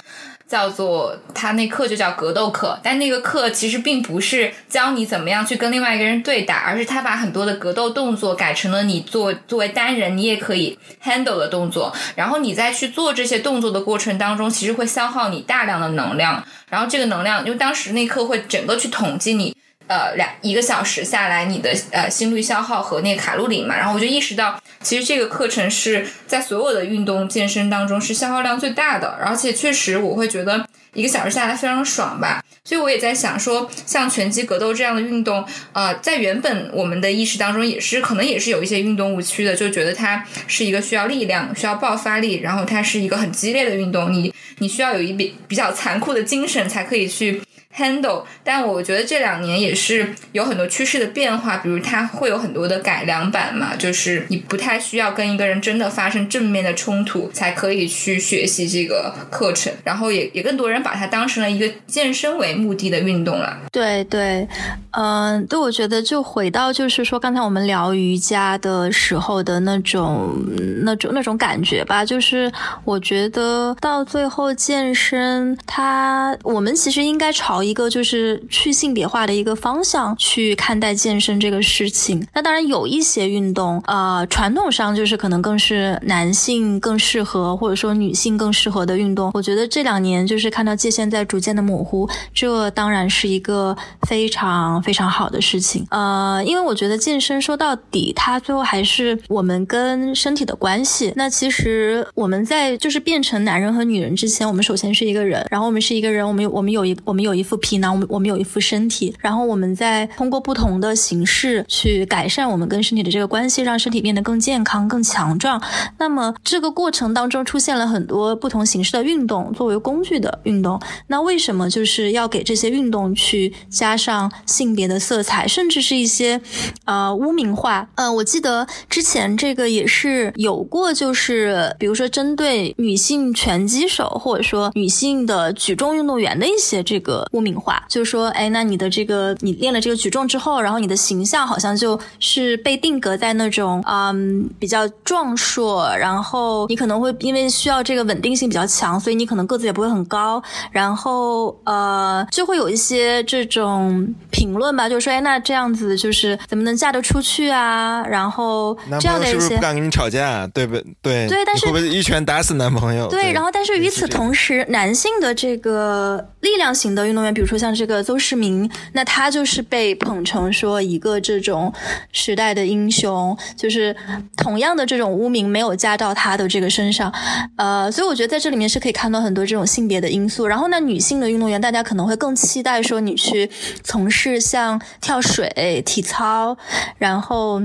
叫做他那课就叫格斗课，但那个课其实并不是教你怎么样去跟另外一个人对打，而是他把很多的格斗动作改成了你做作为单人你也可以 handle 的动作，然后你在去做这些动作的过程当中，其实会消耗你大量的能量，然后这个能量，因为当时那课会整个去统计你。呃，两一个小时下来，你的呃心率消耗和那个卡路里嘛，然后我就意识到，其实这个课程是在所有的运动健身当中是消耗量最大的，而且确实我会觉得一个小时下来非常爽吧。所以我也在想说，像拳击、格斗这样的运动，呃，在原本我们的意识当中也是可能也是有一些运动误区的，就觉得它是一个需要力量、需要爆发力，然后它是一个很激烈的运动，你你需要有一比比较残酷的精神才可以去。handle，但我觉得这两年也是有很多趋势的变化，比如它会有很多的改良版嘛，就是你不太需要跟一个人真的发生正面的冲突才可以去学习这个课程，然后也也更多人把它当成了一个健身为目的的运动了。对对，嗯，对，我觉得就回到就是说刚才我们聊瑜伽的时候的那种那种那种感觉吧，就是我觉得到最后健身，它我们其实应该朝。一个就是去性别化的一个方向去看待健身这个事情。那当然有一些运动，呃，传统上就是可能更是男性更适合，或者说女性更适合的运动。我觉得这两年就是看到界限在逐渐的模糊，这当然是一个非常非常好的事情。呃，因为我觉得健身说到底，它最后还是我们跟身体的关系。那其实我们在就是变成男人和女人之前，我们首先是一个人，然后我们是一个人，我们有我们有一我们有一。副皮囊，我们有一副身体，然后我们再通过不同的形式去改善我们跟身体的这个关系，让身体变得更健康、更强壮。那么这个过程当中出现了很多不同形式的运动作为工具的运动，那为什么就是要给这些运动去加上性别的色彩，甚至是一些呃污名化？嗯，我记得之前这个也是有过，就是比如说针对女性拳击手或者说女性的举重运动员的一些这个污名化，就是说，哎，那你的这个你练了这个举重之后，然后你的形象好像就是被定格在那种嗯比较壮硕，然后你可能会因为需要这个稳定性比较强，所以你可能个子也不会很高，然后呃就会有一些这种评论吧，就是说，哎，那这样子就是怎么能嫁得出去啊？然后这样的一些是不是不敢跟你吵架？对不对？对，但是会不会一拳打死男朋友？对，然后但是与此同时，男性的这个力量型的运动员，比如说像这个邹市明，那他就是被捧成说一个这种时代的英雄，就是同样的这种污名没有加到他的这个身上，呃，所以我觉得在这里面是可以看到很多这种性别的因素。然后呢，女性的运动员，大家可能会更期待说你去从事像跳水、体操，然后。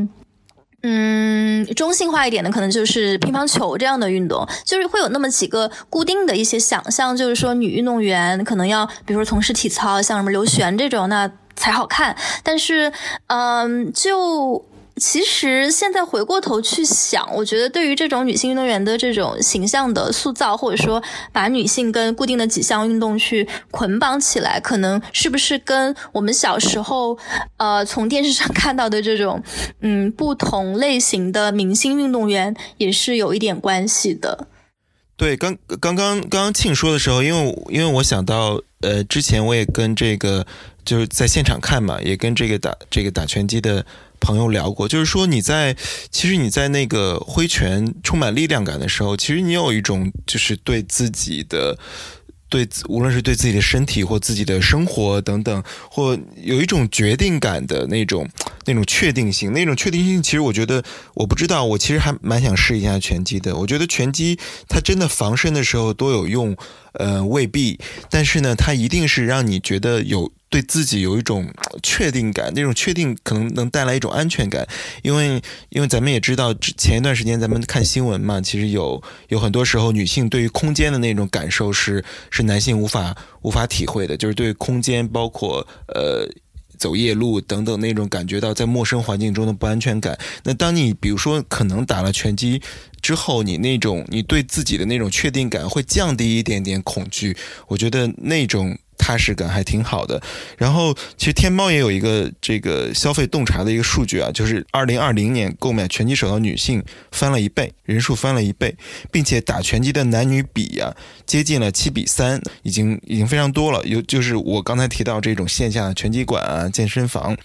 嗯，中性化一点的可能就是乒乓球这样的运动，就是会有那么几个固定的一些想象，就是说女运动员可能要，比如说从事体操，像什么刘璇这种，那才好看。但是，嗯，就。其实现在回过头去想，我觉得对于这种女性运动员的这种形象的塑造，或者说把女性跟固定的几项运动去捆绑起来，可能是不是跟我们小时候呃从电视上 看到的这种嗯不同类型的明星运动员也是有一点关系的。对，刚刚刚刚庆说的时候，因为因为我想到呃之前我也跟这个就是在现场看嘛，也跟这个打这个打拳击的。朋友聊过，就是说你在其实你在那个挥拳充满力量感的时候，其实你有一种就是对自己的对无论是对自己的身体或自己的生活等等，或有一种决定感的那种那种确定性，那种确定性，其实我觉得我不知道，我其实还蛮想试一下拳击的。我觉得拳击它真的防身的时候多有用，呃，未必，但是呢，它一定是让你觉得有。对自己有一种确定感，那种确定可能能带来一种安全感，因为因为咱们也知道，前一段时间咱们看新闻嘛，其实有有很多时候女性对于空间的那种感受是是男性无法无法体会的，就是对空间包括呃走夜路等等那种感觉到在陌生环境中的不安全感。那当你比如说可能打了拳击之后，你那种你对自己的那种确定感会降低一点点恐惧，我觉得那种。踏实感还挺好的，然后其实天猫也有一个这个消费洞察的一个数据啊，就是二零二零年购买拳击手的女性翻了一倍，人数翻了一倍，并且打拳击的男女比啊接近了七比三，已经已经非常多了。有就是我刚才提到这种线下拳击馆啊、健身房，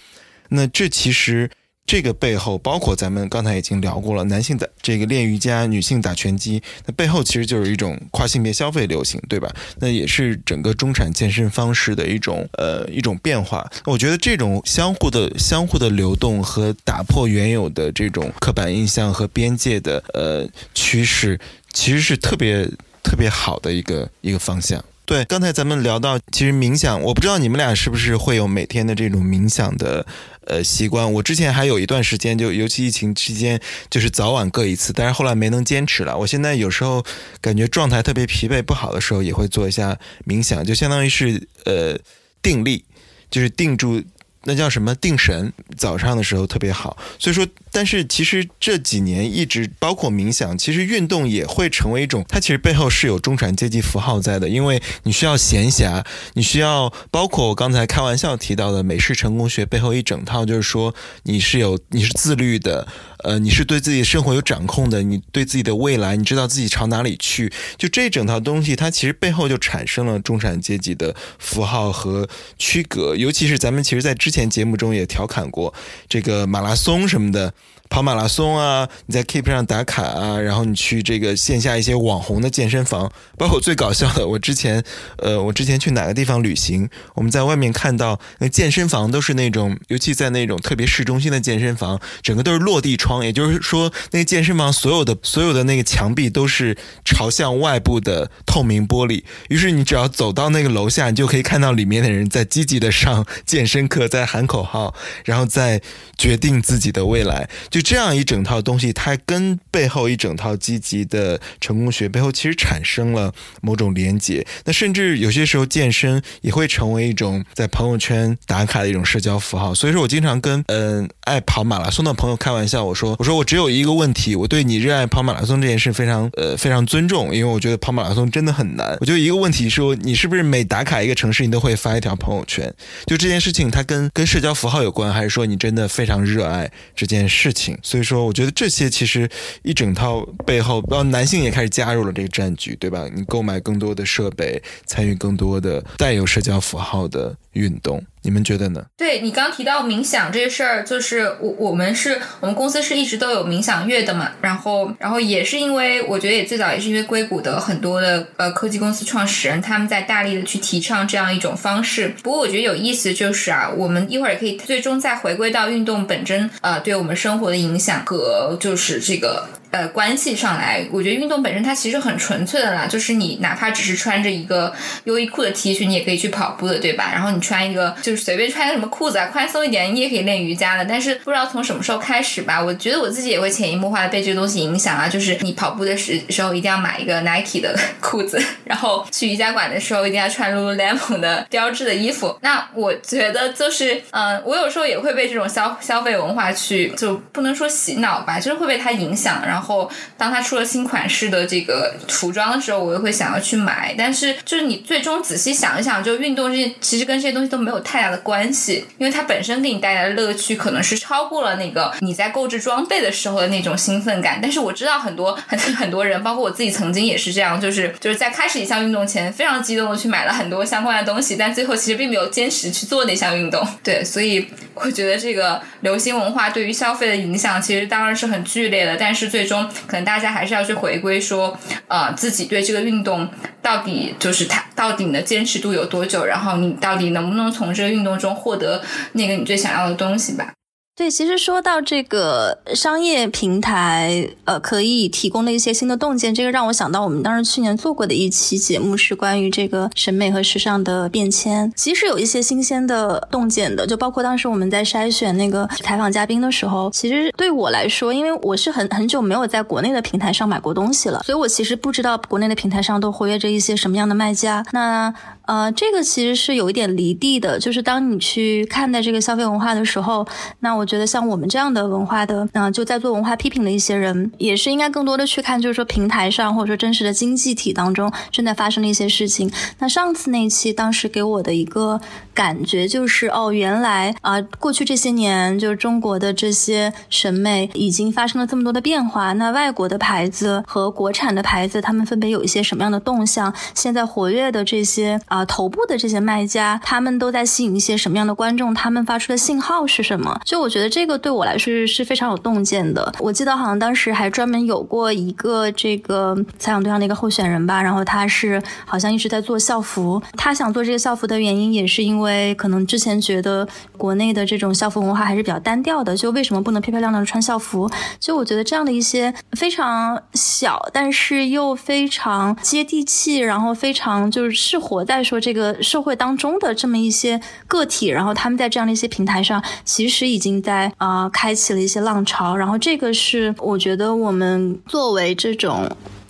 那这其实。这个背后包括咱们刚才已经聊过了，男性的这个练瑜伽，女性打拳击，那背后其实就是一种跨性别消费流行，对吧？那也是整个中产健身方式的一种呃一种变化。我觉得这种相互的相互的流动和打破原有的这种刻板印象和边界的呃趋势，其实是特别特别好的一个一个方向。对，刚才咱们聊到，其实冥想，我不知道你们俩是不是会有每天的这种冥想的呃习惯。我之前还有一段时间，就尤其疫情期间，就是早晚各一次，但是后来没能坚持了。我现在有时候感觉状态特别疲惫不好的时候，也会做一下冥想，就相当于是呃定力，就是定住。那叫什么定神？早上的时候特别好，所以说，但是其实这几年一直包括冥想，其实运动也会成为一种，它其实背后是有中产阶级符号在的，因为你需要闲暇，你需要包括我刚才开玩笑提到的美式成功学背后一整套，就是说你是有你是自律的。呃，你是对自己生活有掌控的，你对自己的未来，你知道自己朝哪里去，就这整套东西，它其实背后就产生了中产阶级的符号和区隔。尤其是咱们其实，在之前节目中也调侃过这个马拉松什么的，跑马拉松啊，你在 Keep 上打卡啊，然后你去这个线下一些网红的健身房，包括最搞笑的，我之前呃，我之前去哪个地方旅行，我们在外面看到那健身房都是那种，尤其在那种特别市中心的健身房，整个都是落地窗，也就是说那个健身房所有的所有的那个墙壁都是朝向外部的透明玻璃，于是你只要走到那个楼下，你就可以看到里面的人在积极的上健身课，在喊口号，然后在决定自己的未来。就就这样一整套东西，它跟背后一整套积极的成功学背后其实产生了某种连结。那甚至有些时候健身也会成为一种在朋友圈打卡的一种社交符号。所以说我经常跟嗯爱跑马拉松的朋友开玩笑，我说我说我只有一个问题，我对你热爱跑马拉松这件事非常呃非常尊重，因为我觉得跑马拉松真的很难。我就一个问题说，你是不是每打卡一个城市，你都会发一条朋友圈？就这件事情，它跟跟社交符号有关，还是说你真的非常热爱这件事情？所以说，我觉得这些其实一整套背后，然后男性也开始加入了这个战局，对吧？你购买更多的设备，参与更多的带有社交符号的运动。你们觉得呢？对你刚提到冥想这事儿，就是我我们是我们公司是一直都有冥想月的嘛，然后然后也是因为我觉得也最早也是因为硅谷的很多的呃科技公司创始人他们在大力的去提倡这样一种方式。不过我觉得有意思就是啊，我们一会儿也可以最终再回归到运动本身呃对我们生活的影响和就是这个。呃，关系上来，我觉得运动本身它其实很纯粹的啦，就是你哪怕只是穿着一个优衣库的 T 恤，你也可以去跑步的，对吧？然后你穿一个就是随便穿个什么裤子啊，宽松一点，你也可以练瑜伽的。但是不知道从什么时候开始吧，我觉得我自己也会潜移默化的被这个东西影响啊，就是你跑步的时时候一定要买一个 Nike 的 裤子，然后去瑜伽馆的时候一定要穿 Lululemon 的标志的衣服。那我觉得就是，嗯，我有时候也会被这种消消费文化去，就不能说洗脑吧，就是会被它影响，然后。然后，当他出了新款式的这个服装的时候，我又会想要去买。但是，就是你最终仔细想一想，就运动这些，其实跟这些东西都没有太大的关系，因为它本身给你带来的乐趣，可能是超过了那个你在购置装备的时候的那种兴奋感。但是我知道很多很很多人，包括我自己，曾经也是这样，就是就是在开始一项运动前，非常激动的去买了很多相关的东西，但最后其实并没有坚持去做那项运动。对，所以我觉得这个流行文化对于消费的影响，其实当然是很剧烈的。但是最中可能大家还是要去回归说，呃，自己对这个运动到底就是它到底你的坚持度有多久，然后你到底能不能从这个运动中获得那个你最想要的东西吧。对，其实说到这个商业平台，呃，可以提供的一些新的洞见，这个让我想到我们当时去年做过的一期节目，是关于这个审美和时尚的变迁。其实有一些新鲜的洞见的，就包括当时我们在筛选那个采访嘉宾的时候，其实对我来说，因为我是很很久没有在国内的平台上买过东西了，所以我其实不知道国内的平台上都活跃着一些什么样的卖家。那呃，这个其实是有一点离地的，就是当你去看待这个消费文化的时候，那我。觉得像我们这样的文化的，嗯，就在做文化批评的一些人，也是应该更多的去看，就是说平台上或者说真实的经济体当中正在发生的一些事情。那上次那一期，当时给我的一个感觉就是，哦，原来啊，过去这些年，就是中国的这些审美已经发生了这么多的变化。那外国的牌子和国产的牌子，他们分别有一些什么样的动向？现在活跃的这些啊，啊头部的这些卖家，他们都在吸引一些什么样的观众？他们发出的信号是什么？就我。觉得这个对我来说是非常有洞见的。我记得好像当时还专门有过一个这个采访对象的一个候选人吧，然后他是好像一直在做校服。他想做这个校服的原因，也是因为可能之前觉得国内的这种校服文化还是比较单调的，就为什么不能漂漂亮亮的穿校服？就我觉得这样的一些非常小，但是又非常接地气，然后非常就是是活在说这个社会当中的这么一些个体，然后他们在这样的一些平台上，其实已经。在啊，开启了一些浪潮，然后这个是我觉得我们作为这种。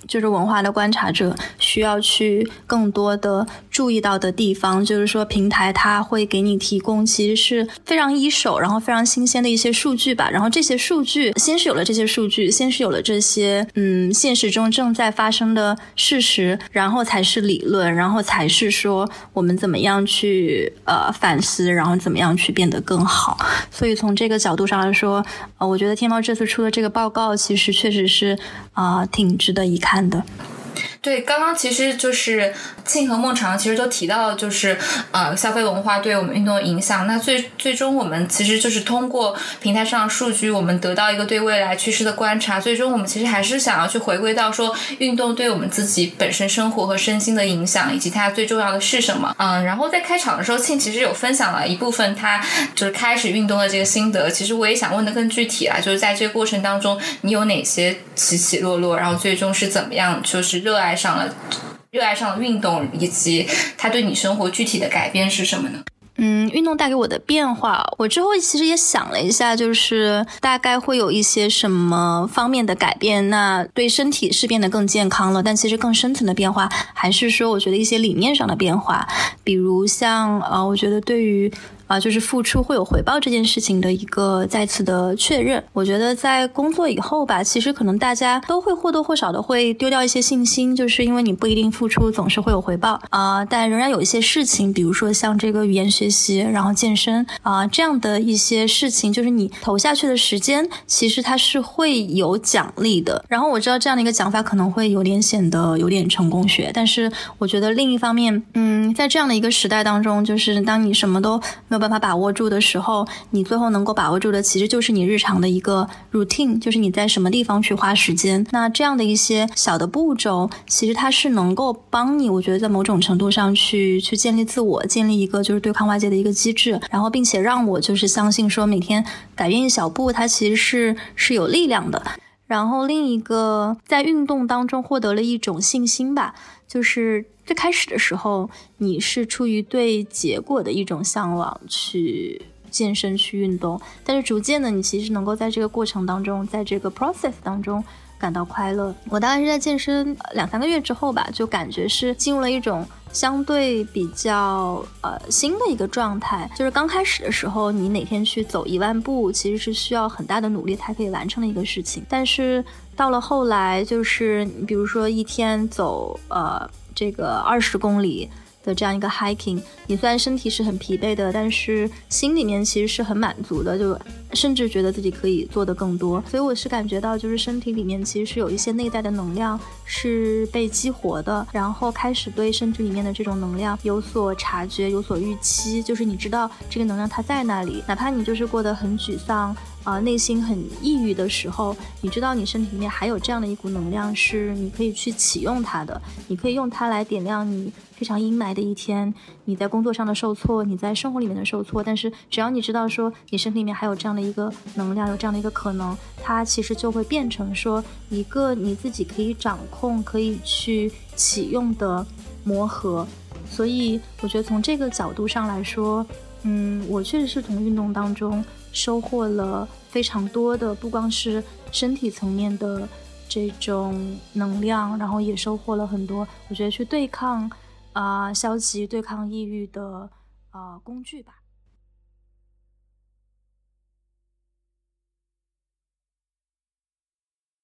就是文化的观察者需要去更多的注意到的地方，就是说平台它会给你提供其实是非常一手，然后非常新鲜的一些数据吧。然后这些数据先是有了这些数据，先是有了这些嗯现实中正在发生的事实，然后才是理论，然后才是说我们怎么样去呃反思，然后怎么样去变得更好。所以从这个角度上来说，呃，我觉得天猫这次出的这个报告其实确实是啊挺值得一看。的。对，刚刚其实就是庆和孟尝其实都提到，就是呃消费文化对我们运动的影响。那最最终我们其实就是通过平台上数据，我们得到一个对未来趋势的观察。最终我们其实还是想要去回归到说，运动对我们自己本身生活和身心的影响，以及它最重要的是什么。嗯，然后在开场的时候，庆其实有分享了一部分他就是开始运动的这个心得。其实我也想问的更具体啊，就是在这个过程当中，你有哪些起起落落，然后最终是怎么样，就是热爱。爱上了，热爱上了运动，以及它对你生活具体的改变是什么呢？嗯，运动带给我的变化，我之后其实也想了一下，就是大概会有一些什么方面的改变。那对身体是变得更健康了，但其实更深层的变化，还是说我觉得一些理念上的变化，比如像呃，我觉得对于。啊，就是付出会有回报这件事情的一个再次的确认。我觉得在工作以后吧，其实可能大家都会或多或少的会丢掉一些信心，就是因为你不一定付出总是会有回报啊。但仍然有一些事情，比如说像这个语言学习，然后健身啊这样的一些事情，就是你投下去的时间，其实它是会有奖励的。然后我知道这样的一个讲法可能会有点显得有点成功学，但是我觉得另一方面，嗯，在这样的一个时代当中，就是当你什么都没有。办法把握住的时候，你最后能够把握住的，其实就是你日常的一个 routine，就是你在什么地方去花时间。那这样的一些小的步骤，其实它是能够帮你，我觉得在某种程度上去去建立自我，建立一个就是对抗外界的一个机制，然后并且让我就是相信说，每天改变一小步，它其实是是有力量的。然后另一个在运动当中获得了一种信心吧，就是。最开始的时候，你是出于对结果的一种向往去健身、去运动，但是逐渐的，你其实能够在这个过程当中，在这个 process 当中感到快乐。我大概是在健身两三个月之后吧，就感觉是进入了一种相对比较呃新的一个状态。就是刚开始的时候，你哪天去走一万步，其实是需要很大的努力才可以完成的一个事情。但是到了后来，就是你比如说一天走呃。这个二十公里的这样一个 hiking，你虽然身体是很疲惫的，但是心里面其实是很满足的，就甚至觉得自己可以做得更多。所以我是感觉到，就是身体里面其实是有一些内在的能量是被激活的，然后开始对身体里面的这种能量有所察觉、有所预期。就是你知道这个能量它在那里，哪怕你就是过得很沮丧。啊，内心很抑郁的时候，你知道你身体里面还有这样的一股能量，是你可以去启用它的，你可以用它来点亮你非常阴霾的一天。你在工作上的受挫，你在生活里面的受挫，但是只要你知道说你身体里面还有这样的一个能量，有这样的一个可能，它其实就会变成说一个你自己可以掌控、可以去启用的魔盒。所以我觉得从这个角度上来说，嗯，我确实是从运动当中。收获了非常多的，不光是身体层面的这种能量，然后也收获了很多，我觉得去对抗啊消极、对抗抑郁的啊工具吧。